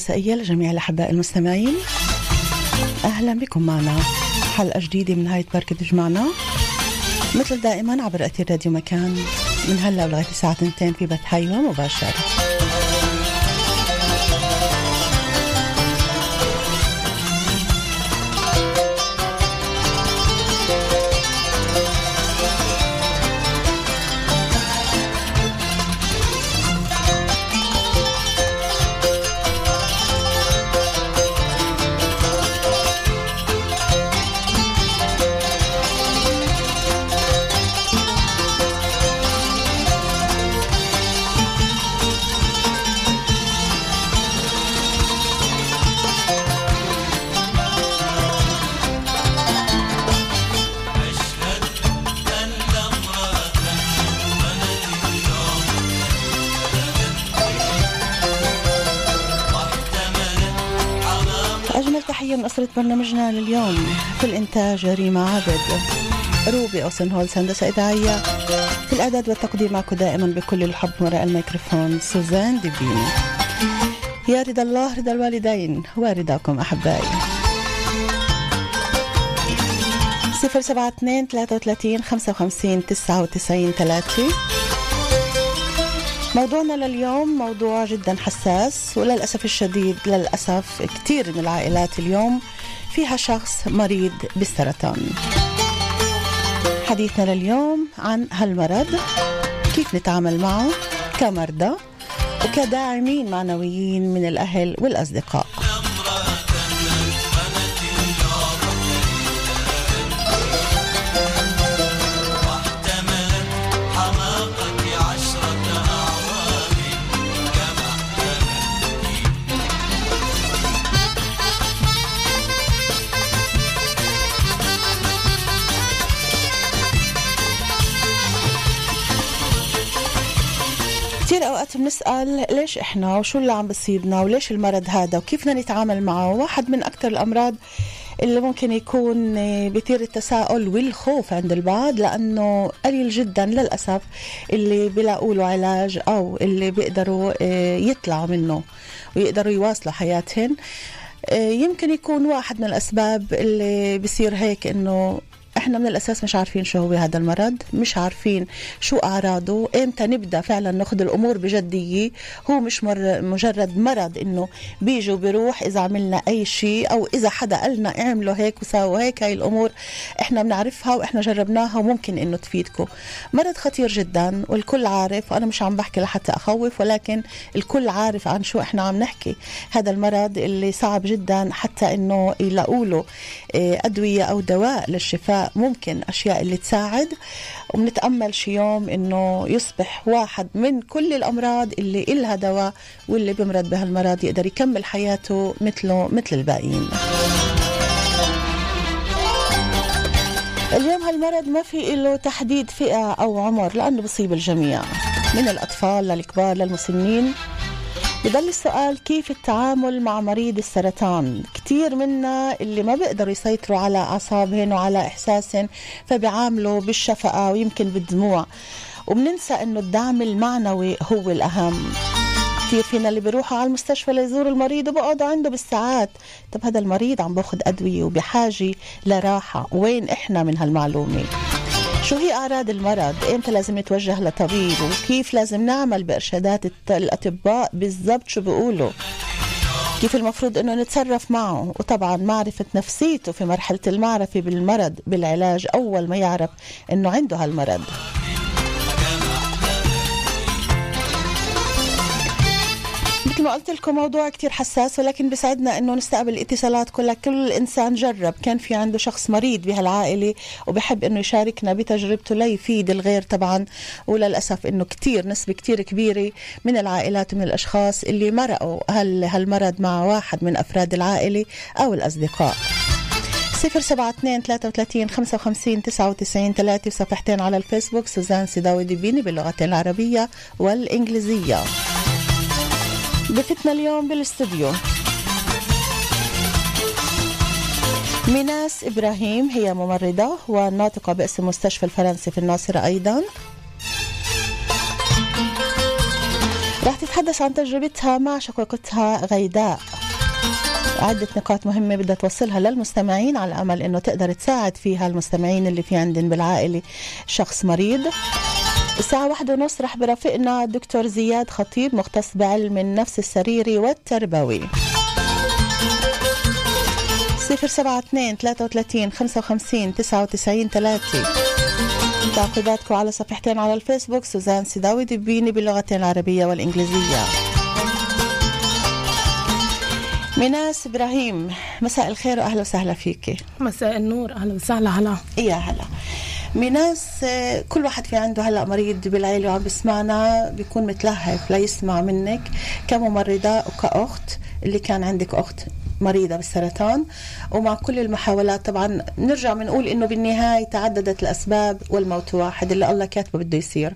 مسائية لجميع الأحباء المستمعين. أهلا بكم معنا. حلقة جديدة من هاي بركة معنا مثل دائما عبر أثير راديو مكان. من هلا ولغاية الساعة 2 في بث حي ومباشر أسرة برنامجنا لليوم. في الإنتاج ريما عابد. روبي أوسن هولز هندسة إذاعية في الإعداد والتقديم معكم دائما بكل الحب وراء الميكروفون سوزان ديبيني يا رضا الله رضا الوالدين ورضاكم أحبائي. صفر سبعة اثنين ثلاثة وثلاثين خمسة وخمسين تسعة وتسعين ثلاثة. موضوعنا لليوم موضوع جدا حساس وللأسف الشديد للأسف كثير من العائلات اليوم فيها شخص مريض بالسرطان. حديثنا لليوم عن هالمرض كيف نتعامل معه كمرضى وكداعمين معنويين من الأهل والأصدقاء. كثير أوقات بنسأل ليش إحنا وشو اللي عم بصيبنا وليش المرض هذا وكيف بدنا نتعامل معه. واحد من أكثر الأمراض اللي ممكن يكون بيثير التساؤل والخوف عند البعض لأنه قليل جدا للأسف اللي بيلاقوا له علاج أو اللي بيقدروا آه، يطلعوا منه ويقدروا يواصلوا حياتهم. آه، يمكن يكون واحد من الأسباب اللي بصير هيك إنه إحنا من الأساس مش عارفين شو هو هذا المرض مش عارفين شو أعراضه إمتى نبدأ فعلا ناخذ الأمور بجدية. هو مش مر مجرد مرض إنه بيجي وبيروح إذا عملنا أي شيء أو إذا حدا قالنا اعملوا هيك وساووا هيك هاي الأمور إحنا بنعرفها وإحنا جربناها وممكن إنه تفيدكم. مرض خطير جدا والكل عارف وأنا مش عم بحكي لحتى أخوف ولكن الكل عارف عن شو إحنا عم نحكي. هذا المرض اللي صعب جدا حتى إنه يلاقوا له آه، أدوية أو دواء للشفاء. ممكن أشياء اللي تساعد. وبنتأمل شي يوم إنه يصبح واحد من كل الأمراض اللي إلها دواء واللي بمرض بهالمرض يقدر يكمل حياته مثله مثل الباقيين. اليوم هالمرض ما في له تحديد فئة أو عمر لأنه بصيب الجميع من الأطفال للكبار للمسنين. بضل السؤال كيف التعامل مع مريض السرطان؟ كتير منا اللي ما بيقدروا يسيطروا على أعصابهم وعلى إحساسهم فبيعاملوا بالشفقة ويمكن بالدموع. وبننسى إنه الدعم المعنوي هو الأهم. كثير فينا اللي بيروحوا على المستشفى ليزوروا المريض وبقعدوا عنده بالساعات. طب هذا المريض عم باخذ أدوية وبحاجة لراحة. وين إحنا من هالمعلومة؟ شو هي أعراض المرض؟ إمتى لازم نتوجه لطبيب وكيف لازم نعمل بإرشادات الأطباء بالضبط شو بيقولوا؟ كيف المفروض إنه نتصرف معه؟ وطبعا معرفة نفسيته في مرحلة المعرفة بالمرض بالعلاج أول ما يعرف إنه عنده هالمرض. مثل ما قلت لكم موضوع كتير حساس ولكن بيسعدنا إنه نستقبل الاتصالات كلها. كل إنسان جرب. كان في عنده شخص مريض بهالعائلة وبحب إنه يشاركنا بتجربته ليفيد الغير طبعا. وللأسف إنه كتير نسبة كتير كبيرة من العائلات ومن الأشخاص اللي مرقوا هال هالمرض مع واحد من أفراد العائلة أو الأصدقاء. صفر سبعة اثنين ثلاثة وثلاثين خمسة وخمسين تسعة وتسعين ثلاثة وصفحتين على الفيسبوك. سوزان سيداوي ديبيني باللغتين العربية والإنجليزية. ضيفتنا اليوم بالاستوديو. ميناس إبراهيم هي ممرضة وناطقة باسم مستشفى الفرنسي في الناصرة أيضا. تتحدث عن تجربتها مع شقيقتها غيداء. عدة نقاط مهمة بدها توصلها للمستمعين على أمل أنه تقدر تساعد فيها المستمعين اللي في عندن بالعائلة. شخص مريض. الساعة واحدة ونص رح برافقنا الدكتور زياد خطيب مختص بعلم النفس السريري والتربوي. صفر سبعة اثنين ثلاثة وثلاثين خمسة وخمسين تسعة وتسعين ثلاثة. تعقيباتكم على صفحتين على الفيسبوك سوزان سيداوي دبيني باللغتين العربية والإنجليزية. ميناس إبراهيم مساء الخير وأهلا وسهلا فيك. مساء النور أهلا وسهلا. هلا يا هلا. ميناس كل واحد في عنده هلا مريض بالعيلة وعم بسمعنا بيكون متلهف ليسمع منك. كممرضة وكأخت اللي كان عندك أخت مريضة بالسرطان. ومع كل المحاولات طبعا نرجع بنقول إنه بالنهاية تعددت الأسباب والموت واحد اللي الله كاتبه بده يصير.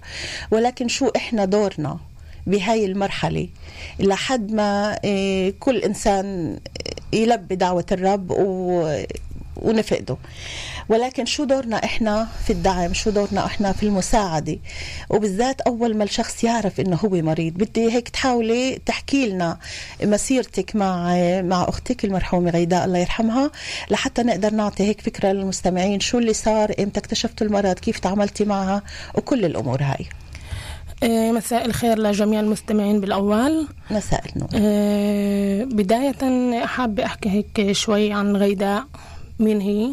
ولكن شو إحنا دورنا بهاي المرحلة؟ لحد ما إيه، كل إنسان يلبي دعوة الرب ونفقده. ولكن شو دورنا إحنا في الدعم؟ شو دورنا إحنا في المساعدة؟ وبالذات أول ما الشخص يعرف إنه هو مريض بدي هيك تحاولي تحكي لنا مسيرتك مع مع أختك المرحومة غيداء الله يرحمها لحتى نقدر نعطي هيك فكرة للمستمعين شو اللي صار إمتى اكتشفتوا المرض كيف تعاملتي معها وكل الأمور هاي. إيه، مساء الخير لجميع المستمعين بالأول. مساء النور. إيه، بداية حابة أحكي هيك شوي عن غيداء. مين هي؟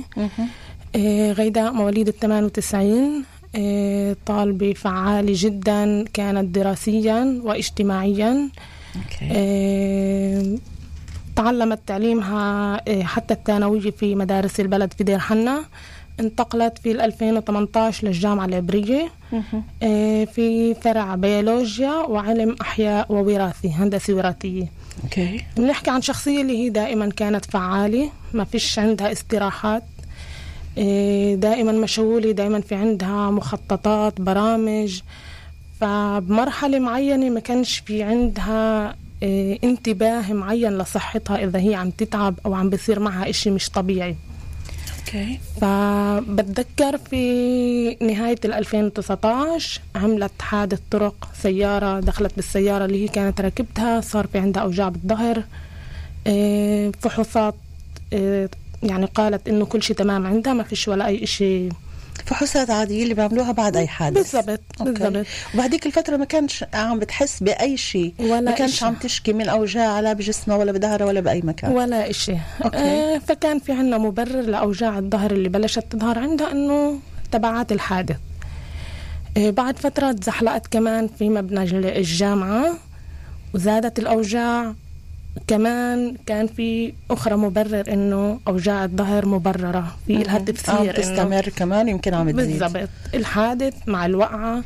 إيه، غيداء مواليد ال 98 إيه، طالبة فعالة جدا كانت دراسيا واجتماعيا. إيه، تعلمت تعليمها حتى الثانوية في مدارس البلد في دير حنا. انتقلت في 2018 للجامعة العبرية في فرع بيولوجيا وعلم أحياء ووراثي هندسة وراثية. أوكي. بنحكي عن شخصية اللي هي دائما كانت فعالة ما فيش عندها استراحات إيه، دائما مشغولة دائما في عندها مخططات برامج. فبمرحلة معينة ما كانش في عندها إيه، انتباه معين لصحتها إذا هي عم تتعب أو عم بصير معها إشي مش طبيعي. أوكي. فبتذكر في نهاية ال 2019 عملت حادث طرق سيارة دخلت بالسيارة اللي هي كانت راكبتها صار في عندها أوجاع بالظهر إيه، فحوصات يعني قالت إنه كل شيء تمام عندها ما فيش ولا أي شيء فحوصات عادية اللي بيعملوها بعد أي حادث. بالضبط بالضبط. وبهديك الفترة ما كانش عم بتحس بأي شيء. ولا ما كانش إشي. عم تشكي من أوجاع لا بجسمها ولا بظهرها ولا بأي مكان. ولا شيء آه فكان في عندنا مبرر لأوجاع الظهر اللي بلشت تظهر عندها إنه تبعات الحادث. آه بعد فترة تزحلقت كمان في مبنى الجامعة وزادت الأوجاع. كمان كان في أخرى مبرر إنه أوجاع الظهر مبررة. في لها تفسير عم تستمر كمان يمكن عم تزيد بالضبط. الحادث مع الوقعة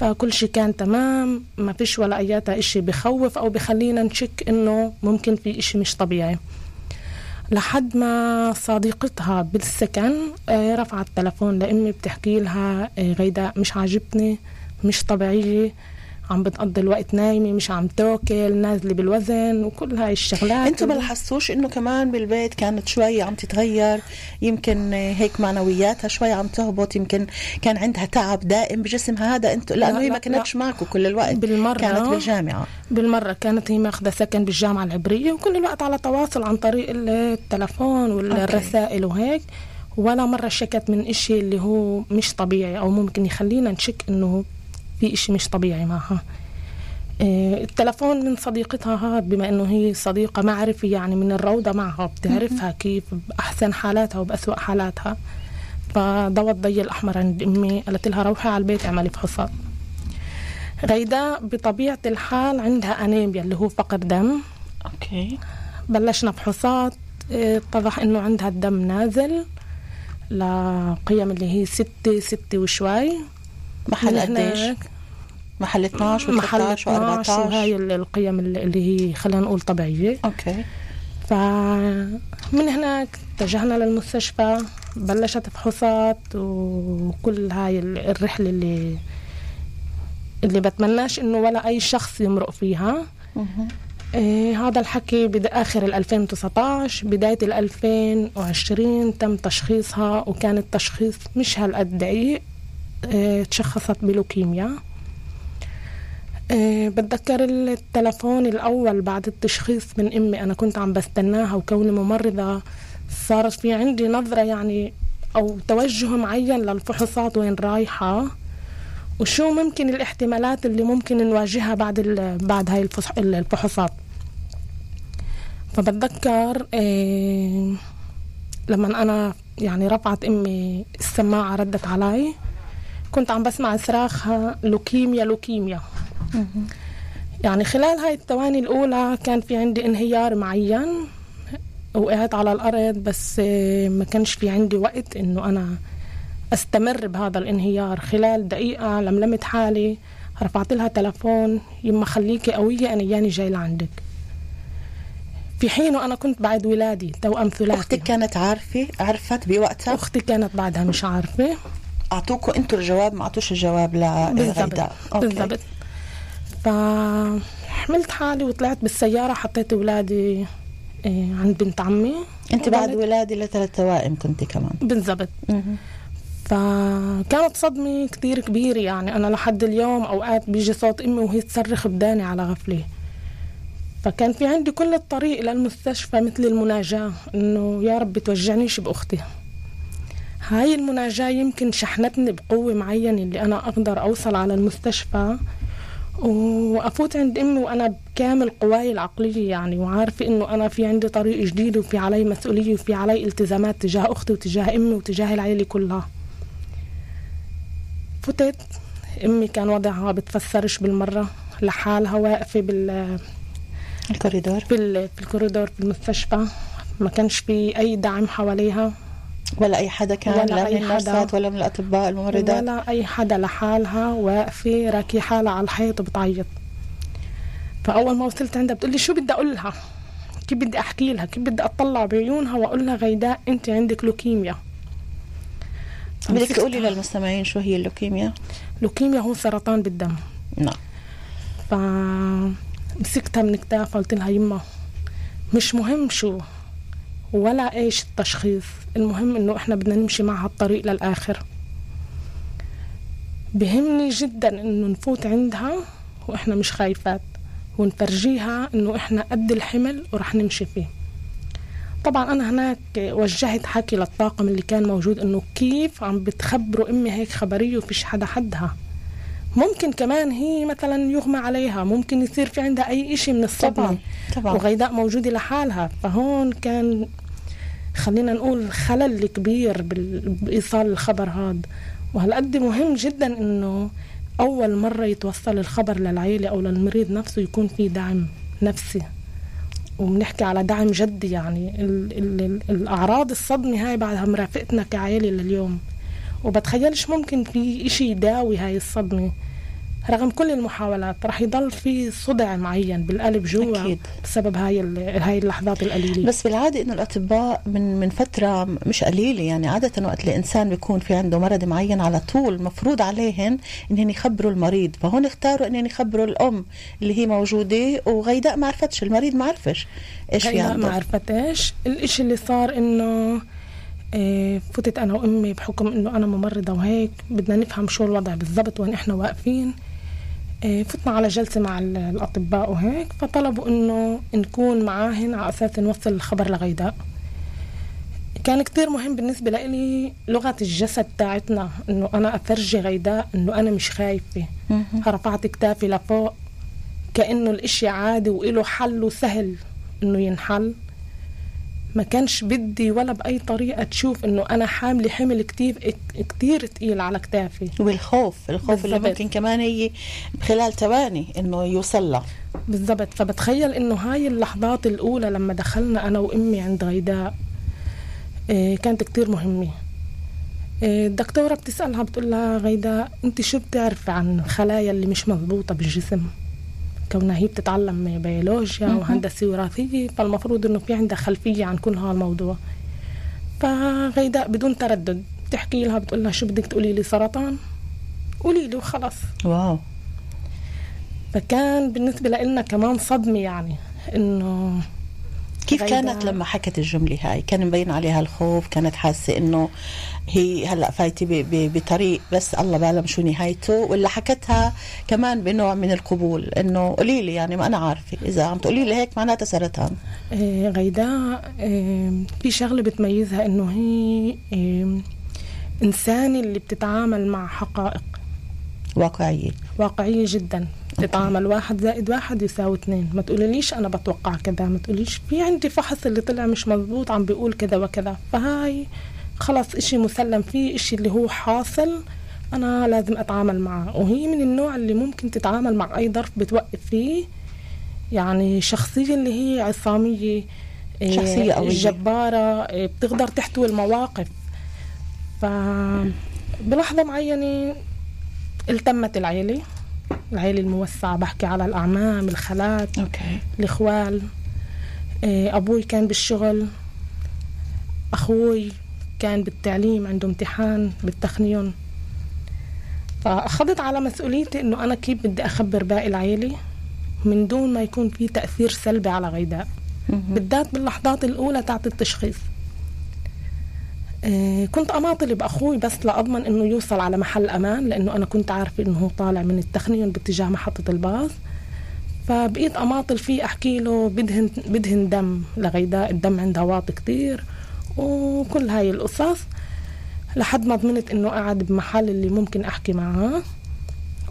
فكل شيء كان تمام ما فيش ولا اياتها إشي بخوف أو بخلينا نشك إنه ممكن في إشي مش طبيعي. لحد ما صديقتها بالسكن آه، رفعت التلفون لأمي بتحكي لها آه، غيداء مش عاجبني مش طبيعيه عم بتقضي الوقت نايمة مش عم تاكل نازلة بالوزن وكل هاي الشغلات أنتم ما لاحظتوش انه كمان بالبيت كانت شوي عم تتغير؟ يمكن هيك معنوياتها شوي عم تهبط يمكن كان عندها تعب دائم بجسمها هذا. أنتم لأنه هي ما كانتش معكم كل الوقت بالمرة كانت بالجامعة. بالمرة كانت هي ماخذة سكن بالجامعة العبرية وكل الوقت على تواصل عن طريق التلفون والرسائل وهيك. ولا مرة شكت من إشي اللي هو مش طبيعي أو ممكن يخلينا نشك إنه في إشي مش طبيعي معها. إيه، التلفون من صديقتها هاد بما إنه هي صديقة معرفة يعني من الروضة معها بتعرفها كيف بأحسن حالاتها وبأسوأ حالاتها. فضوت ضي الأحمر عند أمي قالت لها روحي على البيت اعملي فحوصات غيداء بطبيعة الحال عندها أنيميا اللي هو فقر دم. okay. بلشنا فحوصات إيه، اتضح إنه عندها الدم نازل لقيم اللي هي ستة ستة وشوي. محل قديش؟ محل 12 و 13 و 14 وهاي القيم اللي هي خلينا نقول طبيعية. okay. فمن هناك اتجهنا للمستشفى بلشت فحوصات وكل هاي الرحلة اللي اللي بتمناش إنه ولا أي شخص يمرق فيها. إيه هذا الحكي بآخر ال 2019 بداية ال 2020 تم تشخيصها وكان التشخيص مش هالقد دقيق. إيه تشخصت بلوكيميا. أه بتذكر التلفون الأول بعد التشخيص من أمي. أنا كنت عم بستناها وكوني ممرضة صارت في عندي نظرة يعني أو توجه معين للفحوصات وين رايحة وشو ممكن الاحتمالات اللي ممكن نواجهها بعد بعد هاي الفحوصات. فبتذكر إيه لما أنا يعني رفعت أمي السماعة ردت علي كنت عم بسمع صراخها لوكيميا لوكيميا. يعني خلال هاي الثواني الأولى كان في عندي انهيار معين وقعت على الأرض بس ما كانش في عندي وقت إنه أنا أستمر بهذا الانهيار. خلال دقيقة لملمت حالي رفعت لها تلفون يما خليكي قوية أنا ياني جاي لعندك. في حين وأنا كنت بعد ولادي توأم ثلاثي أختك كانت عارفة؟ عرفت بوقتها؟ أختي كانت بعدها مش عارفة. أعطوكوا أنتوا الجواب ما أعطوش الجواب لغيداء بالضبط. فحملت حالي وطلعت بالسيارة حطيت أولادي إيه، عند بنت عمي. أنت بعد ولادي لثلاث توائم كنت كمان. بالضبط. فكانت صدمة كتير كبيرة يعني أنا لحد اليوم أوقات بيجي صوت أمي وهي تصرخ بداني على غفلة فكان في عندي كل الطريق للمستشفى مثل المناجاة إنه يا رب توجعنيش بأختي. هاي المناجاة يمكن شحنتني بقوة معينة اللي أنا أقدر أوصل على المستشفى. وأفوت عند أمي وأنا بكامل قواي العقلية يعني وعارفة إنه أنا في عندي طريق جديد وفي علي مسؤولية وفي علي التزامات تجاه أختي وتجاه أمي وتجاه العيلة كلها. فتت أمي كان وضعها بتفسرش بالمرة لحالها واقفة بال الكوريدور. في, في الكوريدور في المستشفى. ما كانش في أي دعم حواليها. ولا أي حدا كان ولا لا من النرسات ولا من الأطباء الممرضات ولا أي حدا لحالها واقفة راكية حالها على الحيط وبتعيط فأول ما وصلت عندها بتقول لي شو بدي أقول لها؟ كيف بدي أحكي لها؟ كيف بدي أطلع بعيونها وأقول لها غيداء أنت عندك لوكيميا. بدك تقولي للمستمعين شو هي اللوكيميا؟ لوكيميا هو سرطان بالدم. نعم. ف مسكتها من كتافها قلت لها يما مش مهم شو ولا إيش التشخيص المهم إنه إحنا بدنا نمشي مع هالطريق للآخر بهمني جدا إنه نفوت عندها وإحنا مش خايفات ونفرجيها إنه إحنا قد الحمل ورح نمشي فيه طبعا أنا هناك وجهت حكي للطاقم اللي كان موجود إنه كيف عم بتخبروا أمي هيك خبرية وفيش حدا حدها ممكن كمان هي مثلا يغمى عليها ممكن يصير في عندها أي شيء من الصدمة طبعا. طبعا. وغيداء موجودة لحالها فهون كان خلينا نقول خلل كبير بإيصال الخبر هذا. وهالقد مهم جدا إنه أول مرة يتوصل الخبر للعيلة أو للمريض نفسه يكون في دعم نفسي. وبنحكي على دعم جدي يعني ال ال ال الأعراض الصدمة هاي بعدها مرافقتنا كعائله لليوم. وبتخيلش ممكن في إشي يداوي هاي الصدمة. رغم كل المحاولات رح يضل في صدع معين بالقلب جوا أكيد. بسبب هاي هاي اللحظات القليلة. بس بالعادة إنه الأطباء من من فترة مش قليلة يعني عادة وقت الإنسان بيكون في عنده مرض معين على طول مفروض عليهن انهم يخبروا المريض فهون اختاروا انهم يخبروا الأم اللي هي موجودة وغيداء ما عرفتش المريض ما عرفش إيش في عنده. ما عرفتش الإشي اللي صار إنه إيه فتت أنا وأمي بحكم إنه أنا ممرضة وهيك بدنا نفهم شو الوضع بالضبط وين إحنا واقفين. فتنا على جلسة مع الأطباء وهيك فطلبوا إنه نكون معاهن على أساس نوصل الخبر لغيداء. كان كتير مهم بالنسبة لي لغة الجسد تاعتنا إنه أنا أفرجي غيداء إنه أنا مش خايفة. رفعت كتافي لفوق كأنه الإشي عادي وإله حل وسهل إنه ينحل. ما كانش بدي ولا بأي طريقة تشوف إنه أنا حاملة حمل كتير كتير تقيل على كتافي. والخوف الخوف بالزبط. اللي ممكن كمان هي خلال ثواني إنه يوصل لها. بالضبط. فبتخيل إنه هاي اللحظات الأولى لما دخلنا أنا وأمي عند غيداء إيه كانت كتير مهمة. إيه الدكتورة بتسألها بتقول لها غيداء أنت شو بتعرفي عن الخلايا اللي مش مضبوطة بالجسم؟ كونها هي بتتعلم بيولوجيا وهندسة وراثية فالمفروض إنه في عندها خلفية عن كل هذا الموضوع فغيداء بدون تردد بتحكي لها بتقول لها شو بدك تقولي لي سرطان؟ قولي لي وخلص. واو. فكان بالنسبة لنا كمان صدمة يعني إنه كيف كانت لما حكت الجملة هاي؟ كان مبين عليها الخوف كانت حاسة إنه هي هلأ فايتة بطريق بس الله بعلم شو نهايته ولا حكتها كمان بنوع من القبول إنه قولي لي يعني ما أنا عارفة إذا عم تقولي لي هيك معناتها سرطان. إيه غيداء إيه في شغلة بتميزها إنه هي إيه إنسانة اللي بتتعامل مع حقائق. واقعية. واقعية جدا. تتعامل واحد زائد واحد يساوي اثنين. ما تقوليليش أنا بتوقع كذا ما تقوليش في عندي فحص اللي طلع مش مزبوط عم بيقول كذا وكذا. فهاي خلص إشي مسلم فيه إشي اللي هو حاصل أنا لازم أتعامل معه. وهي من النوع اللي ممكن تتعامل مع أي ظرف بتوقف فيه. يعني شخصية اللي هي عصامية شخصية قوية. جبارة بتقدر تحتوي المواقف. فبلحظة معينة التمت العيلة. العيلة الموسعة بحكي على الأعمام الخالات أوكي. الإخوال إيه، أبوي كان بالشغل أخوي كان بالتعليم عنده امتحان بالتخنيون فأخذت على مسؤوليتي إنه أنا كيف بدي أخبر باقي العيلة من دون ما يكون في تأثير سلبي على غيداء. بالذات باللحظات الأولى تاعت التشخيص. آه، كنت أماطل بأخوي بس لأضمن إنه يوصل على محل أمان لأنه أنا كنت عارفة إنه هو طالع من التخنيون باتجاه محطة الباص. فبقيت أماطل فيه أحكي له بدهن بدهن دم لغيداء الدم عندها واطي كتير وكل هاي القصص لحد ما ضمنت إنه قاعد بمحل اللي ممكن أحكي معاه.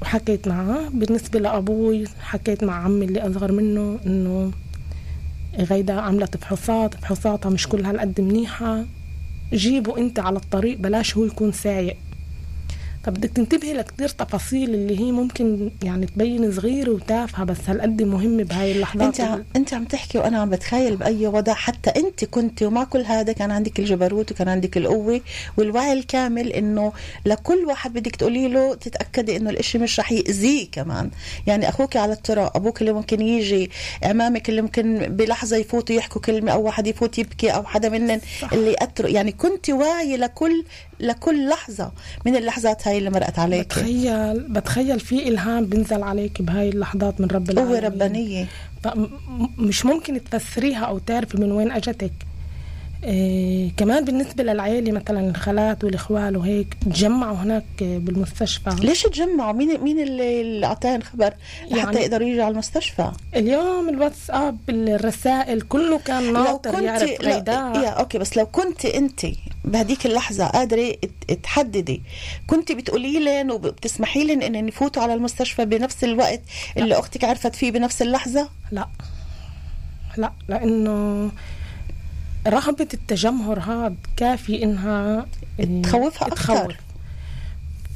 وحكيت معاه. بالنسبة لأبوي حكيت مع عمي اللي أصغر منه إنه غيدا عملت فحوصات فحوصاتها مش كل هالقد منيحة. جيبه انت على الطريق بلاش هو يكون سايق. فبدك تنتبهي لكثير تفاصيل اللي هي ممكن يعني تبين صغيرة وتافهة بس هالقد مهمة بهاي اللحظات؟ انت عم انت عم تحكي وأنا عم بتخيل بأي وضع. حتى انت كنت ومع كل هذا كان عندك الجبروت وكان عندك القوة والوعي الكامل إنه لكل واحد بدك تقولي له تتأكدي إنه الإشي مش رح يأذيه كمان. يعني أخوك على الطرق أبوك اللي ممكن يجي امامك اللي ممكن بلحظة يفوتوا يحكوا كلمة أو واحد يفوت يبكي أو حدا منن اللي يأثروا. يعني كنت واعية لكل لكل لحظة. من اللحظات هاي اللي مرقت عليك؟ بتخيل بتخيل في إلهام بنزل عليك بهاي اللحظات من رب العالمين. قوة ربانية مش ممكن تفسريها أو تعرفي من وين أجتك. إيه كمان بالنسبة للعائلة مثلا الخالات والإخوال وهيك تجمعوا هناك بالمستشفى. ليش تجمعوا؟ مين مين اللي أعطاهم خبر؟ لحتى يعني يقدروا يجوا على المستشفى. اليوم الواتساب الرسائل كله كان ناطر يعرف يا أوكي بس لو كنت أنت بهديك اللحظة قادرة تحددي كنت بتقولي لهم وبتسمحي لهم إن يفوتوا على المستشفى بنفس الوقت اللي لا. أختك عرفت فيه بنفس اللحظة؟ لا. لا لأنه رغبة التجمهر هذا كافي إنها تخوفها أكثر.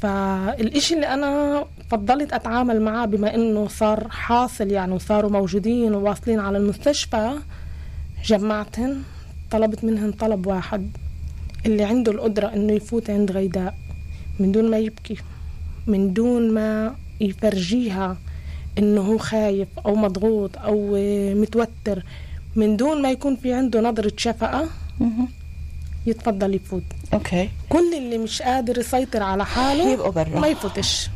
فالإشي اللي أنا فضلت أتعامل معاه بما إنه صار حاصل يعني وصاروا موجودين وواصلين على المستشفى جمعتهن طلبت منهن طلب واحد اللي عنده القدرة إنه يفوت عند غيداء من دون ما يبكي من دون ما يفرجيها إنه هو خايف أو مضغوط أو متوتر. من دون ما يكون في عنده نظرة شفقة يتفضل يفوت. أوكي. كل اللي مش قادر يسيطر على حاله يبقوا برا. ما يفوتش.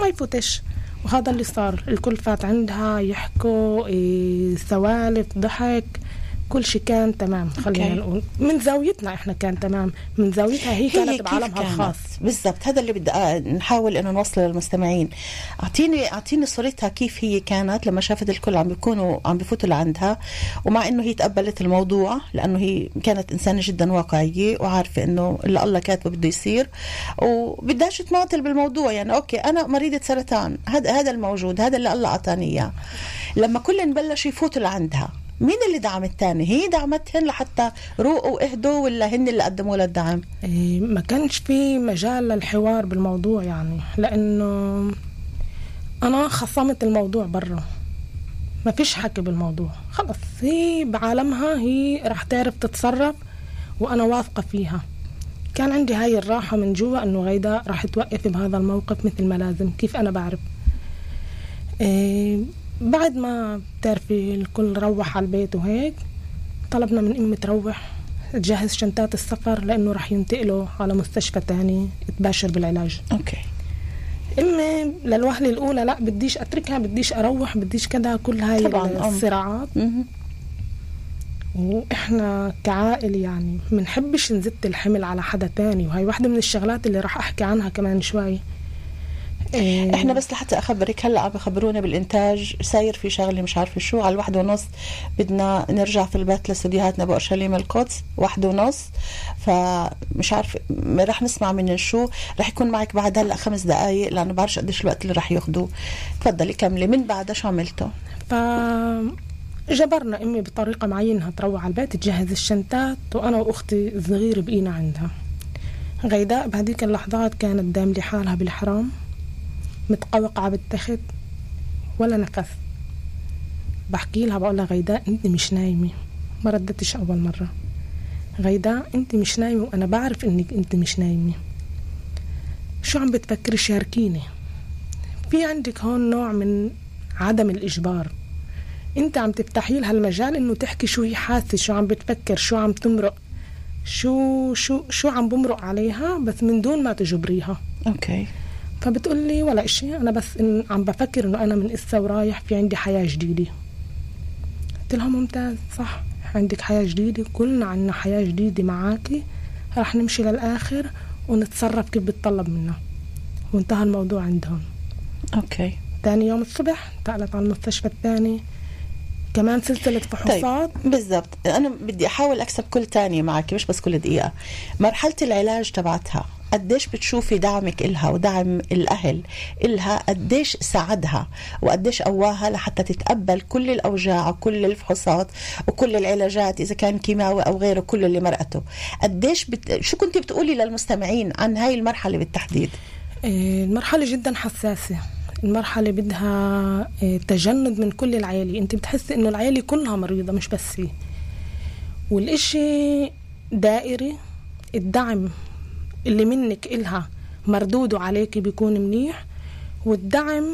ما يفوتش. وهذا اللي صار. الكل فات عندها يحكوا إيه سوالف ضحك. كل شيء كان تمام. خلينا نقول من زاويتنا إحنا كان تمام. من زاويتها هي, هي كانت بعالمها الخاص. بالضبط. هذا اللي بدي نحاول إنه نوصله للمستمعين. أعطيني أعطيني صورتها كيف هي كانت لما شافت الكل عم بيكونوا عم بفوتوا لعندها. ومع إنه هي تقبلت الموضوع لأنه هي كانت إنسانة جدا واقعية وعارفة إنه اللي الله كاتبه بده يصير. وبدهاش تماطل بالموضوع. يعني أوكي أنا مريضة سرطان. هذا هذا الموجود. هذا اللي الله أعطاني إياه. لما كلن بلشوا يفوتوا لعندها مين اللي دعم الثاني هي دعمتهن لحتى روقوا وأهدوا ولا هن اللي قدموا لها الدعم؟ إيه ما كانش في مجال للحوار بالموضوع يعني لأنه أنا خصمت الموضوع برا. ما فيش حكي بالموضوع. خلص هي بعالمها هي رح تعرف تتصرف وأنا واثقة فيها. كان عندي هاي الراحة من جوا إنه غيدا راح توقف بهذا الموقف مثل ما لازم. كيف أنا بعرف؟ إيه بعد ما بتعرفي الكل روح على البيت وهيك طلبنا من أمي تروح تجهز شنطات السفر لأنه رح ينتقلوا على مستشفى تاني تباشر بالعلاج. أوكي. أمي للوهلة الأولى لا بديش أتركها بديش أروح بديش كذا كل هاي طبعا الصراعات. وإحنا كعائلة يعني بنحبش نزت الحمل على حدا تاني. وهي واحدة من الشغلات اللي راح أحكي عنها كمان شوي. إيه. إحنا بس لحتى أخبرك هلأ عم بخبرونا بالإنتاج ساير في شغلة مش عارفة شو على الواحدة ونص بدنا نرجع في البيت لأستديوهاتنا باورشليم القدس واحدة ونص. فمش عارفة رح نسمع من شو. رح يكون معك بعد هلأ خمس دقائق لأنه بعرفش قديش الوقت اللي رح ياخذوه تفضلي كملي. من بعدها شو عملتوا؟ ف جبرنا أمي بطريقة معينة تروح على البيت تجهز الشنطات وأنا وأختي الصغيره بقينا عندها. غيداء بهذيك اللحظات كانت دام لحالها بالحرام. متقوقعة بالتخت ولا نفس. بحكي لها بقول لها غيداء انت مش نايمة. ما ردتش أول مرة. غيداء انت مش نايمة وأنا بعرف إنك انت مش نايمة. شو عم بتفكري شاركيني؟ في عندك هون نوع من عدم الإجبار. انت عم تفتحي لها المجال إنه تحكي شو هي حاسة شو عم بتفكر شو عم تمرق. شو شو شو عم بمرق عليها بس من دون ما تجبريها. okay. فبتقول لي ولا إشي. أنا بس إن عم بفكر إنه أنا من إسا ورايح في عندي حياة جديدة. قلت لها ممتاز صح عندك حياة جديدة كلنا عنا حياة جديدة معاكي رح نمشي للآخر ونتصرف كيف بتطلب منا. وانتهى الموضوع عندهم. okay. تاني يوم الصبح انتقلت على المستشفى الثاني. كمان سلسلة فحوصات. طيب بالضبط. أنا بدي أحاول أكسب كل تانية معك مش بس كل دقيقة. مرحلة العلاج تبعتها. قديش بتشوفي دعمك إلها ودعم الأهل إلها؟ قديش ساعدها وقديش قواها لحتى تتقبل كل الأوجاع وكل الفحوصات وكل العلاجات إذا كان كيماوي أو غيره كل اللي مرقته. قديش بت... شو كنت بتقولي للمستمعين عن هاي المرحلة بالتحديد؟ إيه، المرحلة جدا حساسة. المرحلة بدها إيه، تجند من كل العيالي انت بتحسي إنه العيالي كلها مريضة مش بس والإشي دائري الدعم. اللي منك إلها مردوده عليك بيكون منيح والدعم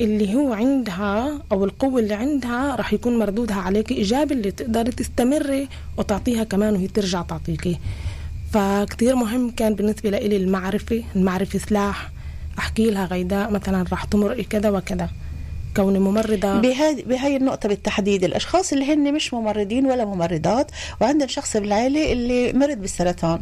اللي هو عندها أو القوة اللي عندها رح يكون مردودها عليك إيجابي اللي تقدري تستمري وتعطيها كمان وهي ترجع تعطيكي. فكتير مهم كان بالنسبة لي المعرفة المعرفة سلاح أحكي لها غيداء مثلا رح تمرقي كذا وكذا. كوني ممرضة. بهاي بهاي النقطة بالتحديد الأشخاص اللي هن مش ممرضين ولا ممرضات وعندهم شخص بالعائلة اللي مرض بالسرطان.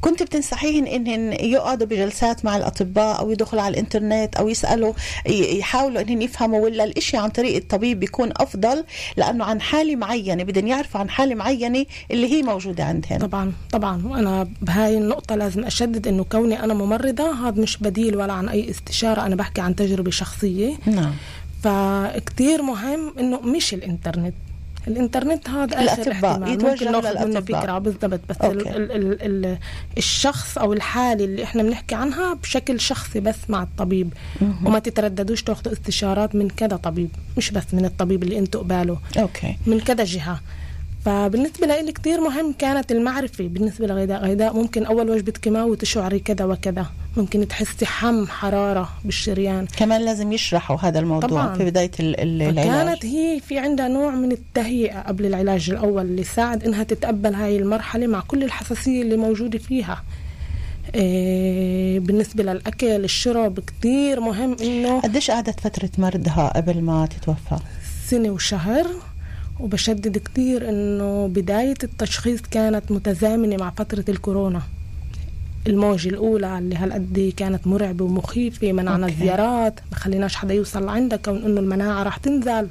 كنت بتنصحيهن إنهن يقعدوا بجلسات مع الأطباء أو يدخلوا على الإنترنت أو يسألوا يحاولوا إنهن يفهموا ولا الإشي عن طريق الطبيب بيكون أفضل؟ لأنه عن حالة معينة بدهم يعرفوا عن حالة معينة اللي هي موجودة عندهن طبعا طبعا. وأنا بهاي النقطة لازم أشدد إنه كوني أنا ممرضة هذا مش بديل ولا عن أي استشارة أنا بحكي عن تجربة شخصية. نعم. فكتير مهم إنه مش الإنترنت. الإنترنت هذا اخر احتمال. ممكن ناخذ منه فكرة. بالضبط. بس ال ال ال ال الشخص أو الحالة اللي إحنا بنحكي عنها بشكل شخصي بس مع الطبيب. مم. وما تترددوش تاخذوا استشارات من كذا طبيب. مش بس من الطبيب اللي أنتم قباله. أوكي. من كذا جهة. فبالنسبة لي كتير مهم كانت المعرفة بالنسبة لغيداء غيداء ممكن أول وجبة كيماوي تشعري كذا وكذا. ممكن تحسي حم حرارة بالشريان. كمان لازم يشرحوا هذا الموضوع طبعاً. في بداية العلاج. كانت هي في عندها نوع من التهيئة قبل العلاج الأول اللي ساعد إنها تتقبل هاي المرحلة مع كل الحساسية اللي موجودة فيها. إيه بالنسبة للأكل الشرب كتير مهم إنه قديش قعدت فترة مرضها قبل ما تتوفى؟ سنة وشهر. وبشدد كتير إنه بداية التشخيص كانت متزامنة مع فترة الكورونا. الموجة الأولى اللي هالقد كانت مرعبة ومخيفة منعنا أوكي. الزيارات ما خليناش حدا يوصل لعندها كون إنه المناعة راح تنزل.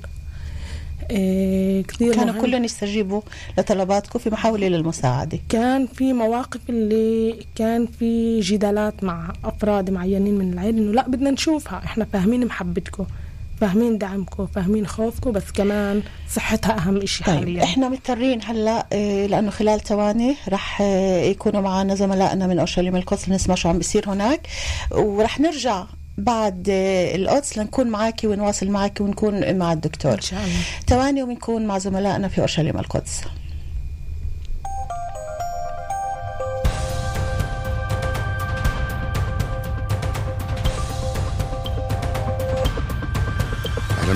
إيه كثير كانوا كلهم يستجيبوا لطلباتكم في محاولة للمساعدة. كان في مواقف اللي كان في جدالات مع أفراد معينين من العيلة إنه لا بدنا نشوفها إحنا فاهمين محبتكم. فاهمين دعمكم فاهمين خوفكم بس كمان صحتها أهم شيء طيب حاليا. إحنا مضطرين هلأ آه، لأنه خلال ثواني رح آه، يكونوا معنا زملائنا من أورشليم القدس لنسمع شو عم بيصير هناك. ورح نرجع بعد آه، القدس لنكون معك ونواصل معك ونكون مع الدكتور. إن شاء الله. ثواني ونكون مع زملائنا في أورشليم القدس.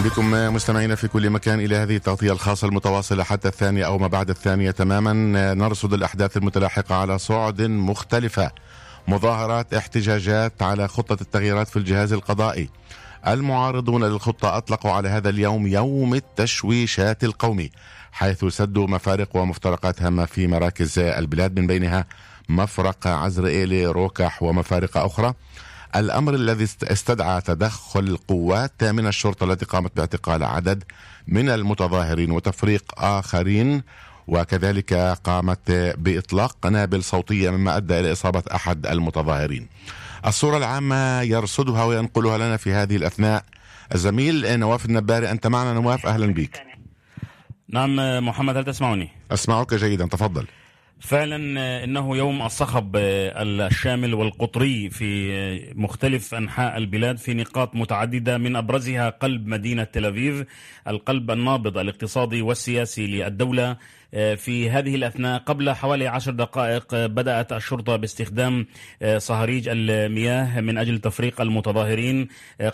بكم مستمعينا في كل مكان إلى هذه التغطية الخاصة المتواصلة حتى الثانية أو ما بعد الثانية تماما. نرصد الأحداث المتلاحقة على صعد مختلفة. مظاهرات احتجاجات على خطة التغييرات في الجهاز القضائي. المعارضون للخطة أطلقوا على هذا اليوم يوم التشويشات القومي حيث سدوا مفارق ومفترقات هامة في مراكز البلاد من بينها مفرق عزرائيلي روكح ومفارق أخرى. الأمر الذي استدعى تدخل قوات من الشرطة التي قامت باعتقال عدد من المتظاهرين وتفريق آخرين وكذلك قامت بإطلاق قنابل صوتية مما أدى إلى إصابة أحد المتظاهرين. الصورة العامة يرصدها وينقلها لنا في هذه الأثناء. الزميل نواف النباري أنت معنا نواف؟ أهلا بك نعم محمد هل تسمعني؟ أسمعك جيدا تفضل. فعلا إنه يوم الصخب الشامل والقطري في مختلف أنحاء البلاد في نقاط متعددة من أبرزها قلب مدينة تل ابيب القلب النابض الاقتصادي والسياسي للدولة. في هذه الأثناء قبل حوالي عشر دقائق بدأت الشرطة باستخدام صهاريج المياه من أجل تفريق المتظاهرين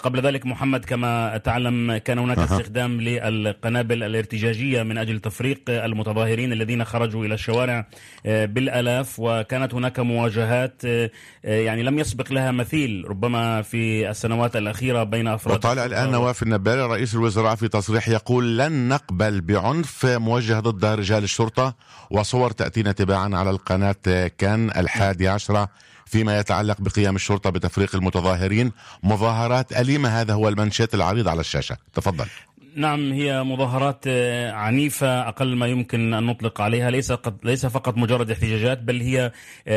قبل ذلك محمد كما تعلم كان هناك أه. استخدام للقنابل الارتجاجية من أجل تفريق المتظاهرين الذين خرجوا إلى الشوارع بالألاف وكانت هناك مواجهات يعني لم يسبق لها مثيل ربما في السنوات الأخيرة بين أفراد وطالع الآن نواف النبالي رئيس الوزراء في تصريح يقول لن نقبل بعنف موجه ضد رجال الشرطة وصور تأتينا تباعا على القناة كان الحادي عشرة فيما يتعلق بقيام الشرطة بتفريق المتظاهرين. مظاهرات أليمة هذا هو المنشات العريض على الشاشة. تفضل. نعم هي مظاهرات عنيفة أقل ما يمكن أن نطلق عليها. ليس قد ليس فقط مجرد احتجاجات بل هي